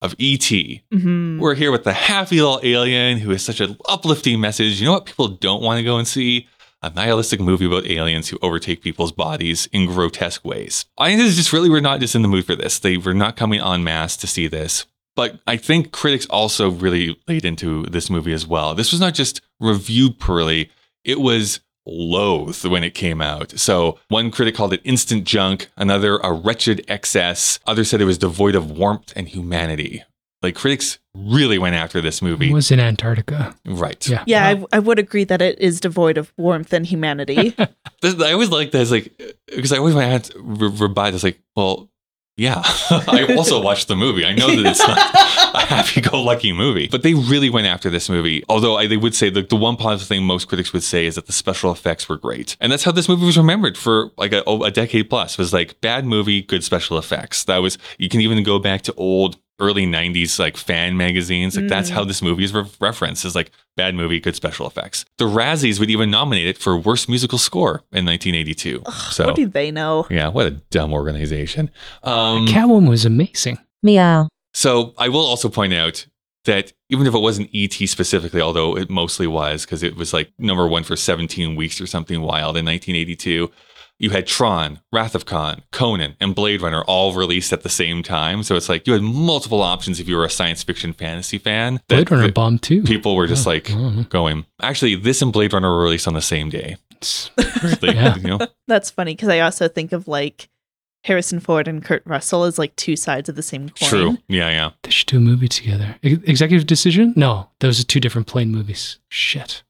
of E.T. hmm We're here with the happy little alien who has such an uplifting message. You know what people don't want to go and see? a nihilistic movie about aliens who overtake people's bodies in grotesque ways. I think Audiences just really were not just in the mood for this. They were not coming en masse to see this. But I think critics also really laid into this movie as well. This was not just reviewed poorly, it was loathed when it came out. So one critic called it instant junk, another a wretched excess, others said it was devoid of warmth and humanity. Like critics really went after this movie. It movie. was in Antarctica. right. Yeah. Yeah, I, I would agree that it is devoid of warmth and humanity. *laughs* This, I always like this, like because I always want to have to re- rebut. It's like, well, yeah. *laughs* I also watched the movie. I know that it's not *laughs* a happy-go-lucky movie, but they really went after this movie. Although I, they would say the, the one positive thing most critics would say is that the special effects were great, and that's how this movie was remembered for like a, a decade plus. Was like bad movie, good special effects. That was you can even go back to old early 90s like fan magazines like that's how this movie is re- referenced is like bad movie good special effects the razzies would even nominate it for worst musical score in 1982 so what do they know? yeah what a dumb organization um, Catwoman was amazing. Meow. So i will also point out that even if it wasn't et specifically although it mostly was because it was like number one for 17 weeks or something wild in 1982 you had Tron, Wrath of Khan, Conan, and Blade Runner all released at the same time. So it's like you had multiple options if you were a science fiction fantasy fan. that- Blade Runner that bomb too. People were just Oh, like I don't going. Actually, this and Blade Runner were released on the same day. *laughs* Like, Yeah. you know? That's funny because I also think of like Harrison Ford and Kurt Russell as like two sides of the same coin. True. Yeah, yeah. They should do a movie together. E- Executive Decision? No, those are two different plane movies. Shit.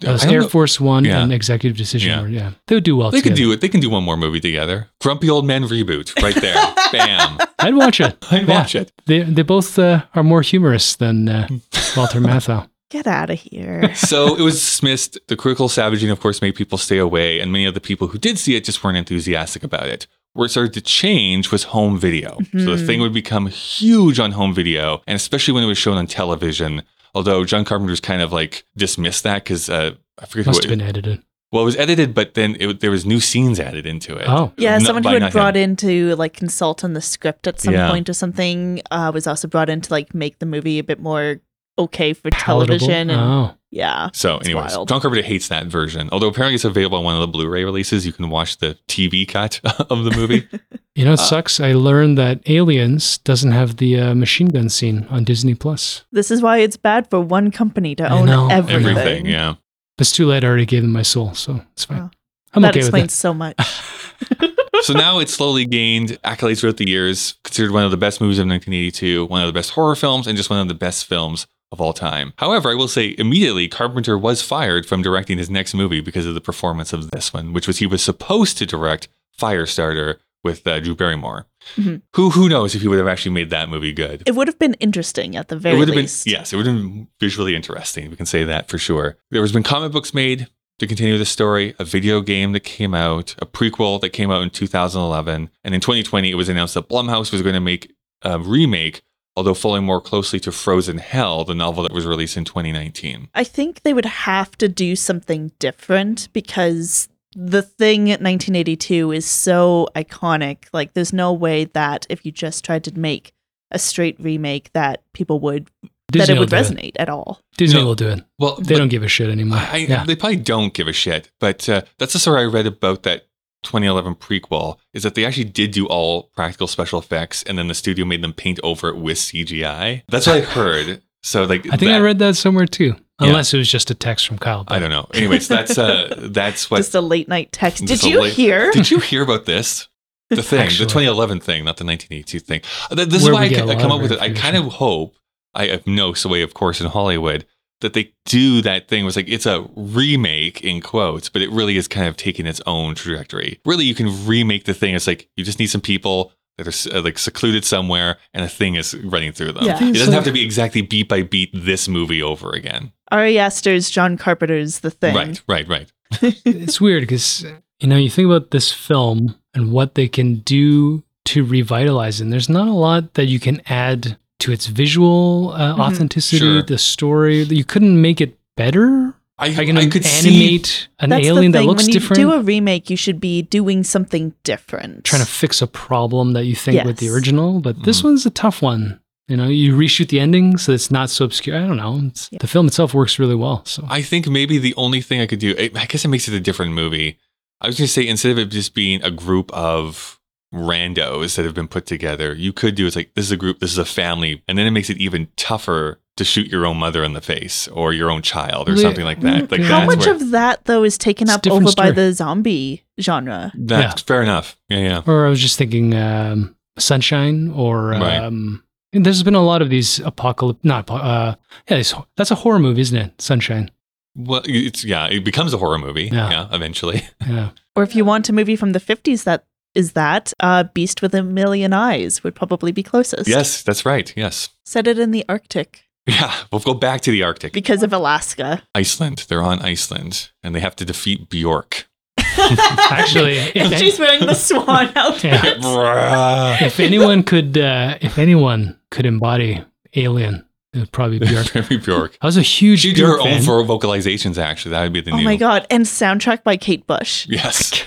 That was Air know- Force One Yeah. and Executive Decision. Yeah. were- Yeah. They would do well They could do it. They can do one more movie together. Grumpy Old Men reboot, right there. *laughs* Bam. I'd watch it. *laughs* I'd Yeah. watch it. They they both uh, are more humorous than uh, Walter *laughs* Matthau. Get out of here. so it was dismissed. The critical savaging, of course, made people stay away, and many of the people who did see it just weren't enthusiastic about it. Where it started to change was home video. So the thing would become huge on home video, and especially when it was shown on television. Although John Carpenter's kind of like dismissed that because uh, I forget Must who have it, been edited. well, it was edited, but then it, there was new scenes added into it. Oh. Yeah, someone by who had brought him. in to like consult on the script at some Yeah. point or something uh, was also brought in to like make the movie a bit more okay for Palatable. television. And Oh. yeah, So, anyways, wild. John Carpenter hates that version. Although apparently it's available on one of the Blu-ray releases. You can watch the TV cut *laughs* of the movie. You know, it Uh, sucks. I learned that Aliens doesn't have the uh, machine gun scene on Disney Plus. this is why it's bad for one company to I own know. everything. Everything, yeah. It's too late. I already gave them my soul, so it's fine. Oh. I'm that okay with explains it. so much. *laughs* so now it's slowly gained accolades throughout the years, considered one of the best movies of 1982, one of the best horror films, and just one of the best films of all time. However, I will say immediately Carpenter was fired from directing his next movie because of the performance of this one, which was he was supposed to direct Firestarter with uh, Drew Barrymore. Mhm. Who who knows if he would have actually made that movie good? It would have been interesting at the very it would have least. been yes, it would have been visually interesting. We can say that for sure. There has been comic books made to continue the story, a video game that came out, a prequel that came out in 2011, and in 2020 it was announced that Blumhouse was going to make a remake, although following more closely to Frozen Hell, the novel that was released in 2019. I think they would have to do something different because the thing at 1982 is so iconic. Like, there's no way that if you just tried to make a straight remake, that people would that it would do it. resonate at all. Disney No. will do it. Well, They don't give a shit anymore. I, yeah. They probably don't give a shit, but uh, that's the story I read about that 2011 prequel is that they actually did do all practical special effects, and then the studio made them paint over it with CGI. That's what I heard. So like, I think I read that somewhere too. Yeah. Unless it was just a text from Kyle. I don't know. Anyways, that's uh, *laughs* that's what. just a late night text. Did you late- hear? *laughs* Did you hear about this? The thing, Actually. the 2011 thing, not the 1982 thing. This Where is why we I, get ca- a I lot come up with it. I kind of hope. I have no sway, of course, in Hollywood that they do that thing was like it's a remake in quotes, but it really is kind of taking its own trajectory. Really, you can remake the thing. It's like you just need some people that are uh, like secluded somewhere, and a thing is running through them. Yeah. It doesn't have to be exactly beat by beat this movie over again. Ari Aster's John Carpenter's The Thing. Right, right, right. *laughs* it's weird because you know you think about this film and what they can do to revitalize it. And there's not a lot that you can add to its visual uh, Mhm. authenticity, Sure. the story. You couldn't make it better. I, I can I could see animate an That's alien the that looks when different. When you do a remake, you should be doing something different. trying to fix a problem that you think with the original, but this Mhm. one's a tough one. You know, you reshoot the ending so it's not so obscure. I don't know. It's, The film itself works really well. So I think maybe the only thing I could do, I I guess it makes it a different movie. I was going to say, instead of it just being a group of randos that have been put together, you could do it's like, this is a group, this is a family. And then it makes it even tougher to shoot your own mother in the face or your own child or something like that. Like, How much of that though is taken up different over by the zombie genre? that's fair enough. Yeah, yeah. Or I was just thinking um, Sunshine or Right. um, and there's been a lot of these apocalypse. Not uh, yeah, it's, that's a horror movie, isn't it? Sunshine. Well, it's, yeah, it becomes a horror movie. Yeah. Yeah, eventually. *laughs* Yeah, Or if you want a movie from the 50s that is that, uh, Beast with a Million Eyes would probably be closest. yes, that's right. Yes. Set it in the Arctic Yeah, we'll go back to the Arctic. because of Alaska. Iceland. They're on Iceland and they have to defeat Bjork. *laughs* actually, and *laughs* if, she's wearing the swan *laughs* outfit. Yeah. If anyone could, uh, if anyone could embody Alien, it would probably be Bjork. Very Bjork. I was a huge She'd do her Bjork own fan. for vocalizations, actually. That would be the Oh new. my god! And soundtrack by Kate Bush. Yes.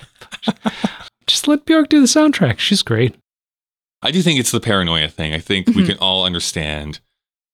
Just let Bjork do the soundtrack. She's great. I do think it's the paranoia thing. I think we Mhm. can all understand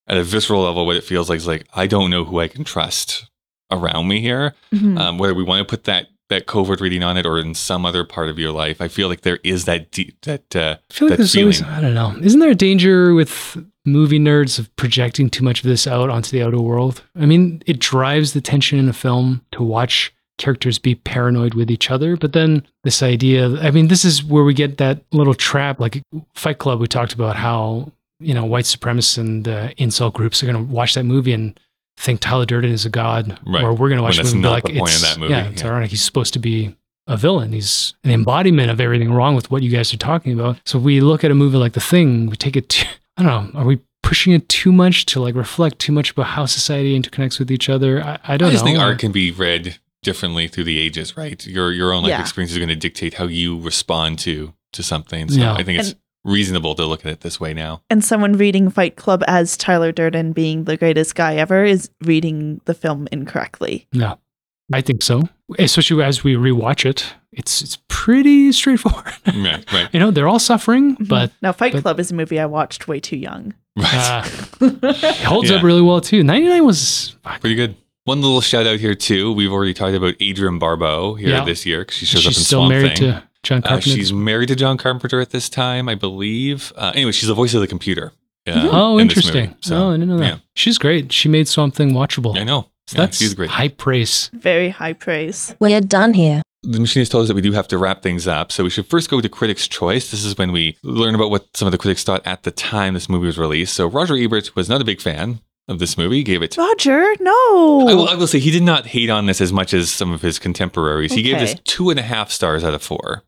at a visceral level what it feels like. Is like, I don't know who I can trust around me here. Mhm. Um, whether we want to put that, that covert reading on it or in some other part of your life, I feel like there is that deep, that, uh, I feel like there's feeling. always, I don't know. Isn't there a danger with movie nerds of projecting too much of this out onto the outer world? I mean, it drives the tension in a film to watch characters be paranoid with each other. But then this idea, I mean, this is where we get that little trap, like Fight Club, we talked about how, you know, white supremacists and uh, incel groups are going to watch that movie and think Tyler Durden is a god. Right. Or we're going to When watch the movie and be not like, the point of it's, that movie, yeah, it's yeah. ironic. He's supposed to be a villain. He's an embodiment of everything wrong with what you guys are talking about. So we look at a movie like The Thing, we take it to, I don't know, are we pushing it too much to like reflect too much about how society interconnects with each other? I, I I don't just know. think art can be read differently through the ages, right? Your your own life Yeah. experience is going to dictate how you respond to to something. So Yeah. I think it's reasonable to look at it this way now. And someone reading Fight Club as Tyler Durden being the greatest guy ever is reading the film incorrectly. No, I think so. Especially as we rewatch it, it's it's pretty straightforward. right, right, *laughs* you know, they're all suffering, but now, Fight but- Club is a movie I watched way too young. right. uh, *laughs* it holds Yeah. up really well too. 99 was Pretty good. One little shout out here too. We've already talked about Adrienne Barbeau here Yeah. this year 'cause she shows she's up in still Swamp married Thing. to John Uh, Carpenter. she's married to John Carpenter at this time, I believe. Uh, anyway, she's the voice of the computer. uh, oh, in this movie. interesting. So, oh, I didn't know that. yeah. She's great. She made something watchable. I know. So Yeah, that's she's great. high praise. Very high praise. We're done here. The machinist told us that we do have to wrap things up, so we should first go to Critics' Choice. This is when we learn about what some of the critics thought at the time this movie was released. So Roger Ebert was not a big fan of this movie. Gave it. Roger, no. I will, I will say he did not hate on this as much as some of his contemporaries. He gave this two and a half stars out of four.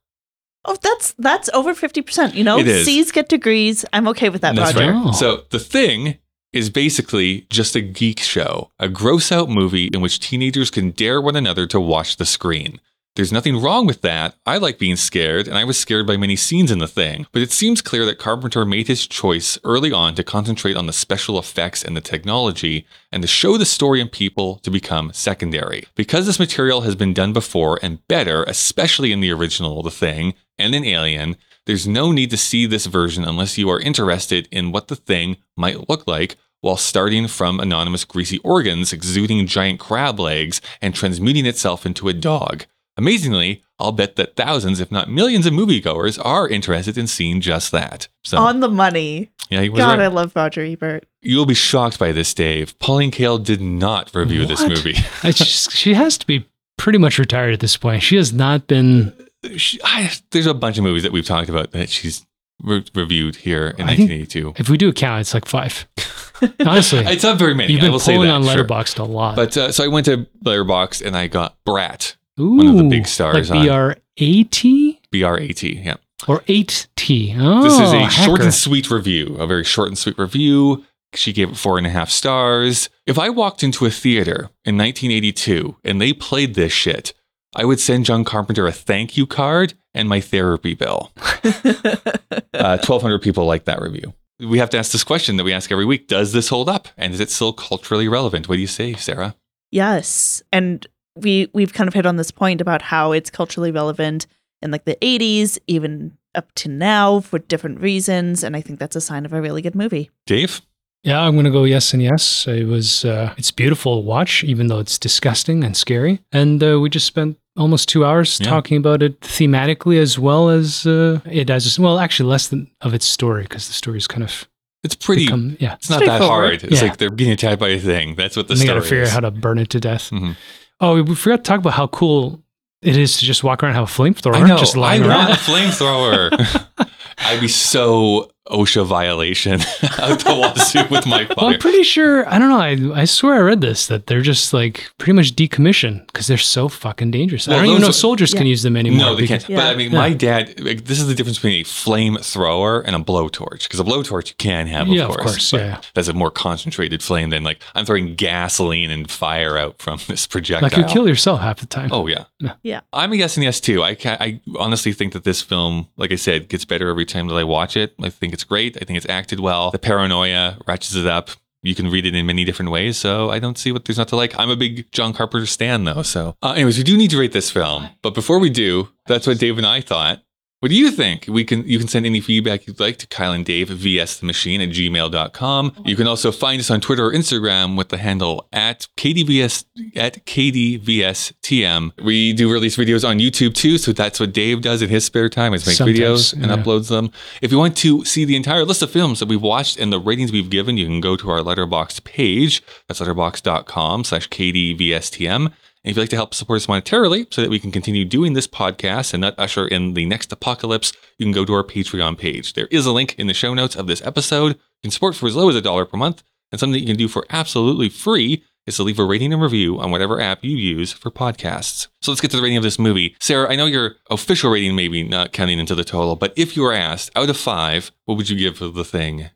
oh, that's that's over fifty percent. You know, It is. C's get degrees. I'm okay with that, That's Roger. right. Oh. So the thing is basically just a geek show, a gross out movie in which teenagers can dare one another to watch the screen. There's nothing wrong with that. I like being scared, and I was scared by many scenes in the thing. But it seems clear that Carpenter made his choice early on to concentrate on the special effects and the technology, and to show the story and people to become secondary. Because this material has been done before and better, especially in the original The Thing and in Alien, there's no need to see this version unless you are interested in what the thing might look like while starting from anonymous greasy organs exuding giant crab legs and transmuting itself into a dog. Amazingly, I'll bet that thousands, if not millions, of moviegoers are interested in seeing just that. So, On the money. yeah, he was God, right. I love Roger Ebert. You'll be shocked by this, Dave. Pauline Kael did not review this movie. *laughs* I just, she has to be pretty much retired at this point. She has not been. She- I, there's a bunch of movies that we've talked about that she's re- reviewed here in I 1982. If we do a count, it's like five. *laughs* Honestly, It's not very many. you've I been will say pulling that. on sure. Letterboxd a lot. But uh, so I went to Letterboxd and I got Brat, Ooh, one of the big stars like on- B R A T B R A T. Yeah. or eight T. Oh, This is a short and sweet review, a very short and sweet review. She gave it four and a half stars. If I walked into a theater in 1982 and they played this shit, I would send John Carpenter a thank you card and my therapy bill. *laughs* uh, 1,200 people liked that review. We have to ask this question that we ask every week Does this hold up? And is it still culturally relevant? What do you say, Sarah? Yes, and we we've kind of hit on this point about how it's culturally relevant in like the 80s, even up to now for different reasons. And I think that's a sign of a really good movie. Dave? Yeah, I'm gonna go yes and yes. It was uh, it's beautiful to watch, even though it's disgusting and scary. And uh, we just spent almost two hours Yeah. talking about it thematically as well as uh, it as well. Actually, less than of its story because the story is kind of It's pretty. become yeah. it's not that hard. It's Yeah. like they're getting attacked by a thing. That's what the And they got story to figure is. out how to burn it to death. Mhm. Oh, we forgot to talk about how cool it is to just walk around and have a flamethrower, I know. just I lying want around. a flamethrower. *laughs* I'd be so OSHA violation *laughs* out the wazoo with my Well. I'm pretty sure. I don't know. I, I swear I read this that they're just like pretty much decommissioned because they're so fucking dangerous. Well, I don't even know are- soldiers can use them anymore. No, they because- can't. But I mean, Yeah. my dad. Like, this is the difference between a flamethrower and a blowtorch. Because a blowtorch you can have, of Yeah, of course. course, yeah, yeah. That's a more concentrated flame than like I'm throwing gasoline and fire out from *laughs* this projectile. Like you kill yourself half the time. Oh yeah. Yeah. Yeah. I'm a yes and yes too. I can I honestly think that this film, like I said, gets better every time that I watch it. I think it's great. I think it's acted well. The paranoia ratchets it up. You can read it in many different ways, so I don't see what there's not to like. I'm a big John Carpenter stan though, so uh, anyways, we do need to rate this film. But before we do, that's what Dave and I thought. What do you think? We can you can send any feedback you'd like to Kyle and Dave vs the machine at gmail.com. Oh you can also find us on Twitter or Instagram with the handle at KDVS at KDVSTM. We do release videos on YouTube too, so that's what Dave does in his spare time is make Sometimes, videos and yeah. uploads them. If you want to see the entire list of films that we've watched and the ratings we've given, you can go to our Letterboxd page. That's letterboxd.com slash KDVSTM. And if you'd like to help support us monetarily so that we can continue doing this podcast and not usher in the next apocalypse, you can go to our Patreon page. There is a link in the show notes of this episode. You can support for as low as a dollar per month. And something that you can do for absolutely free is to leave a rating and review on whatever app you use for podcasts. So let's get to the rating of this movie. Sarah, I know your official rating may be not counting into the total, but if you were asked out of five, what would you give for the thing?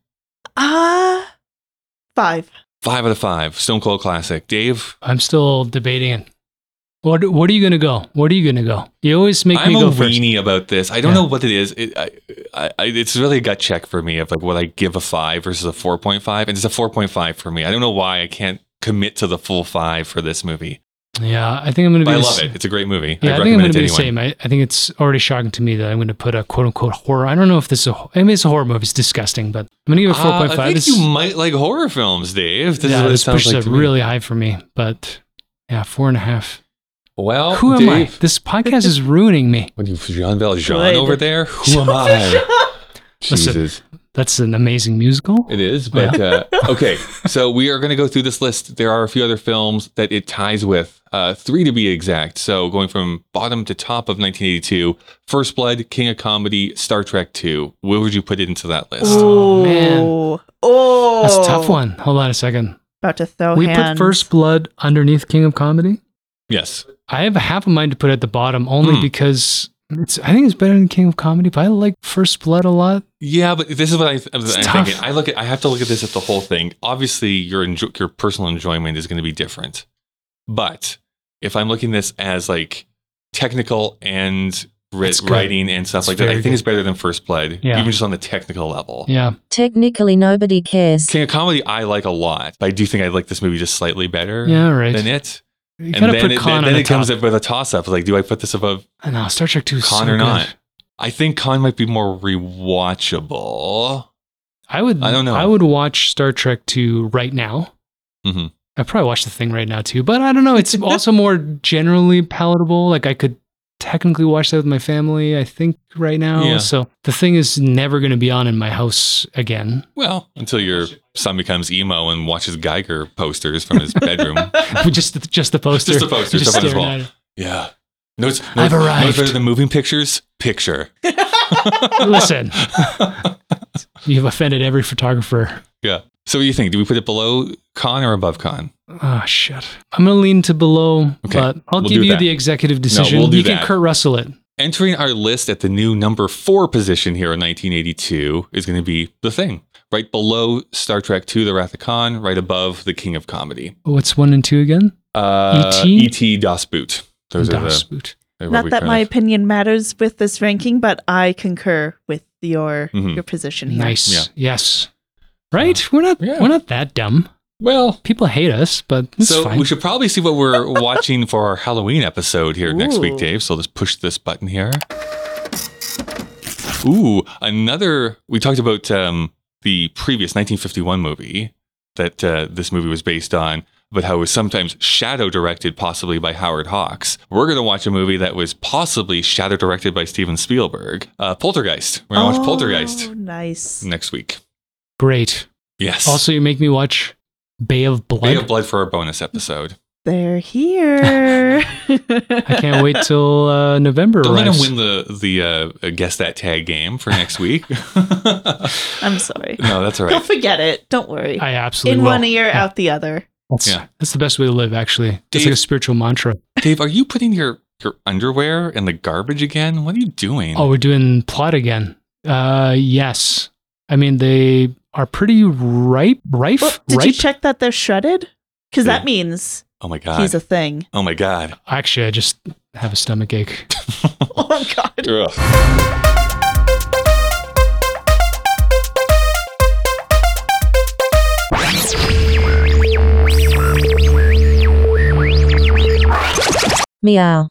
Ah, five. Five out of five. Stone Cold Classic. Dave? I'm still debating it. What What are you gonna go? What are you gonna go? You always make I'm me a go first. weenie about this. I don't Yeah. know what it is. It, I, I, I, it's really a gut check for me of like what I give a five versus a 4.5. And it's a 4.5 for me. I don't know why I can't commit to the full five for this movie. Yeah, I think I'm gonna be. But I love s- it. It's a great movie. Yeah, I, I'd think I'm gonna be the same. I, I think it's already shocking to me that I'm going to put a quote unquote horror. I don't know if this is a, I mean, it's a horror movie. It's disgusting, but I'm going to give it Uh, 4.5. I think It's- you might like horror films, Dave. This is yeah, what this pushes like it me. really high for me, but yeah, four and a half. Well, Who am I? This podcast is ruining me. *laughs* What are you, Jean Valjean Good. over there? Who am I? Listen. Jesus. That's an amazing musical. It is, but uh, *laughs* okay. So we are going to go through this list. There are a few other films that it ties with, uh, three to be exact. So going from bottom to top of 1982, First Blood, King of Comedy, Star Trek 2. Where would you put it into that list? Oh, man. Oh, That's a tough one. Hold on a second. About to throw we hands. put First Blood underneath King of Comedy. Yes. I have a half a mind to put it at the bottom only Hmm. because it's. I think it's better than King of Comedy, but I like First Blood a lot. Yeah, but this is what I, I'm It's I'm tough. thinking. I look at. I have to look at this at the whole thing. Obviously, your enjo- your personal enjoyment is going to be different. But if I'm looking at this as like technical and writ- writing and stuff It's like that, I very think it's better than First Blood, Yeah. even just on the technical level. Yeah. Technically, nobody cares. King of Comedy, I like a lot, but I do think I like this movie just slightly better Yeah, right. than it. You and then put it, then, then it comes up with a toss up. Like, do I put this above I know Star Trek Two Khan so or good. not? I think Khan might be more rewatchable. I would. I don't know. I would watch Star Trek Two right now. hmm I probably watch the thing right now too, but I don't know. It's *laughs* also more generally palatable. Like I could technically watch that with my family. I think right now. Yeah. So the thing is never going to be on in my house again. Well, until your son becomes emo and watches Giger posters from his bedroom. *laughs* just just the poster. Just the poster, Just stuff on his staring wall. yeah. No, it's, no, I've it's- no, arrived. it's better than moving pictures. Picture. *laughs* Listen, *laughs* you've offended every photographer. Yeah. So what do you think? Do we put it below Khan or above Khan? Oh shit! I'm gonna lean to below, Okay, but I'll we'll give you that. the executive decision. we'll do you can. Kurt Russell it. Entering our list at the new number four position here in 1982 is going to be The Thing. Right below Star Trek II, The Wrath of Khan, right above The King of Comedy. What's one and two again? Uh, E.T.? E.T. Das Boot. Those are the. Boot. Not that my of- opinion matters with this ranking, but I concur with your Mhm. your position here. Nice. Yeah. Yes. Right? We're not. Yeah. We're not that dumb. Well, People hate us, but it's so fine. we should probably see what we're *laughs* watching for our Halloween episode here next week, Dave. So let's push this button here. Ooh, another. We talked about um, the previous 1951 movie that uh, this movie was based on, but how it was sometimes shadow directed, possibly by Howard Hawks. We're going to watch a movie that was possibly shadow directed by Steven Spielberg. Uh, Poltergeist. We're going to watch Poltergeist Oh, Nice. next week. Great. Yes. Also, you make me watch Bay of Blood. Bay of Blood for our bonus episode. They're here. *laughs* I can't wait till uh, November Don't let him win the the uh, guess that tag game for next week. *laughs* I'm sorry. no, that's all right. Don't forget it. Don't worry. I absolutely In will. one ear, Yeah. out the other. That's, Yeah. that's the best way to live. Actually, it's like a spiritual mantra. Dave, are you putting your your underwear in the garbage again? What are you doing? Oh, we're doing plot again. Uh, yes. I mean, they are pretty ripe. Rife. Well, did ripe. you check that they're shredded? Because Yeah. that means Oh my god. he's a thing. oh my god. Actually, I just have a stomach ache. *laughs* Oh my God. Ugh. Meow.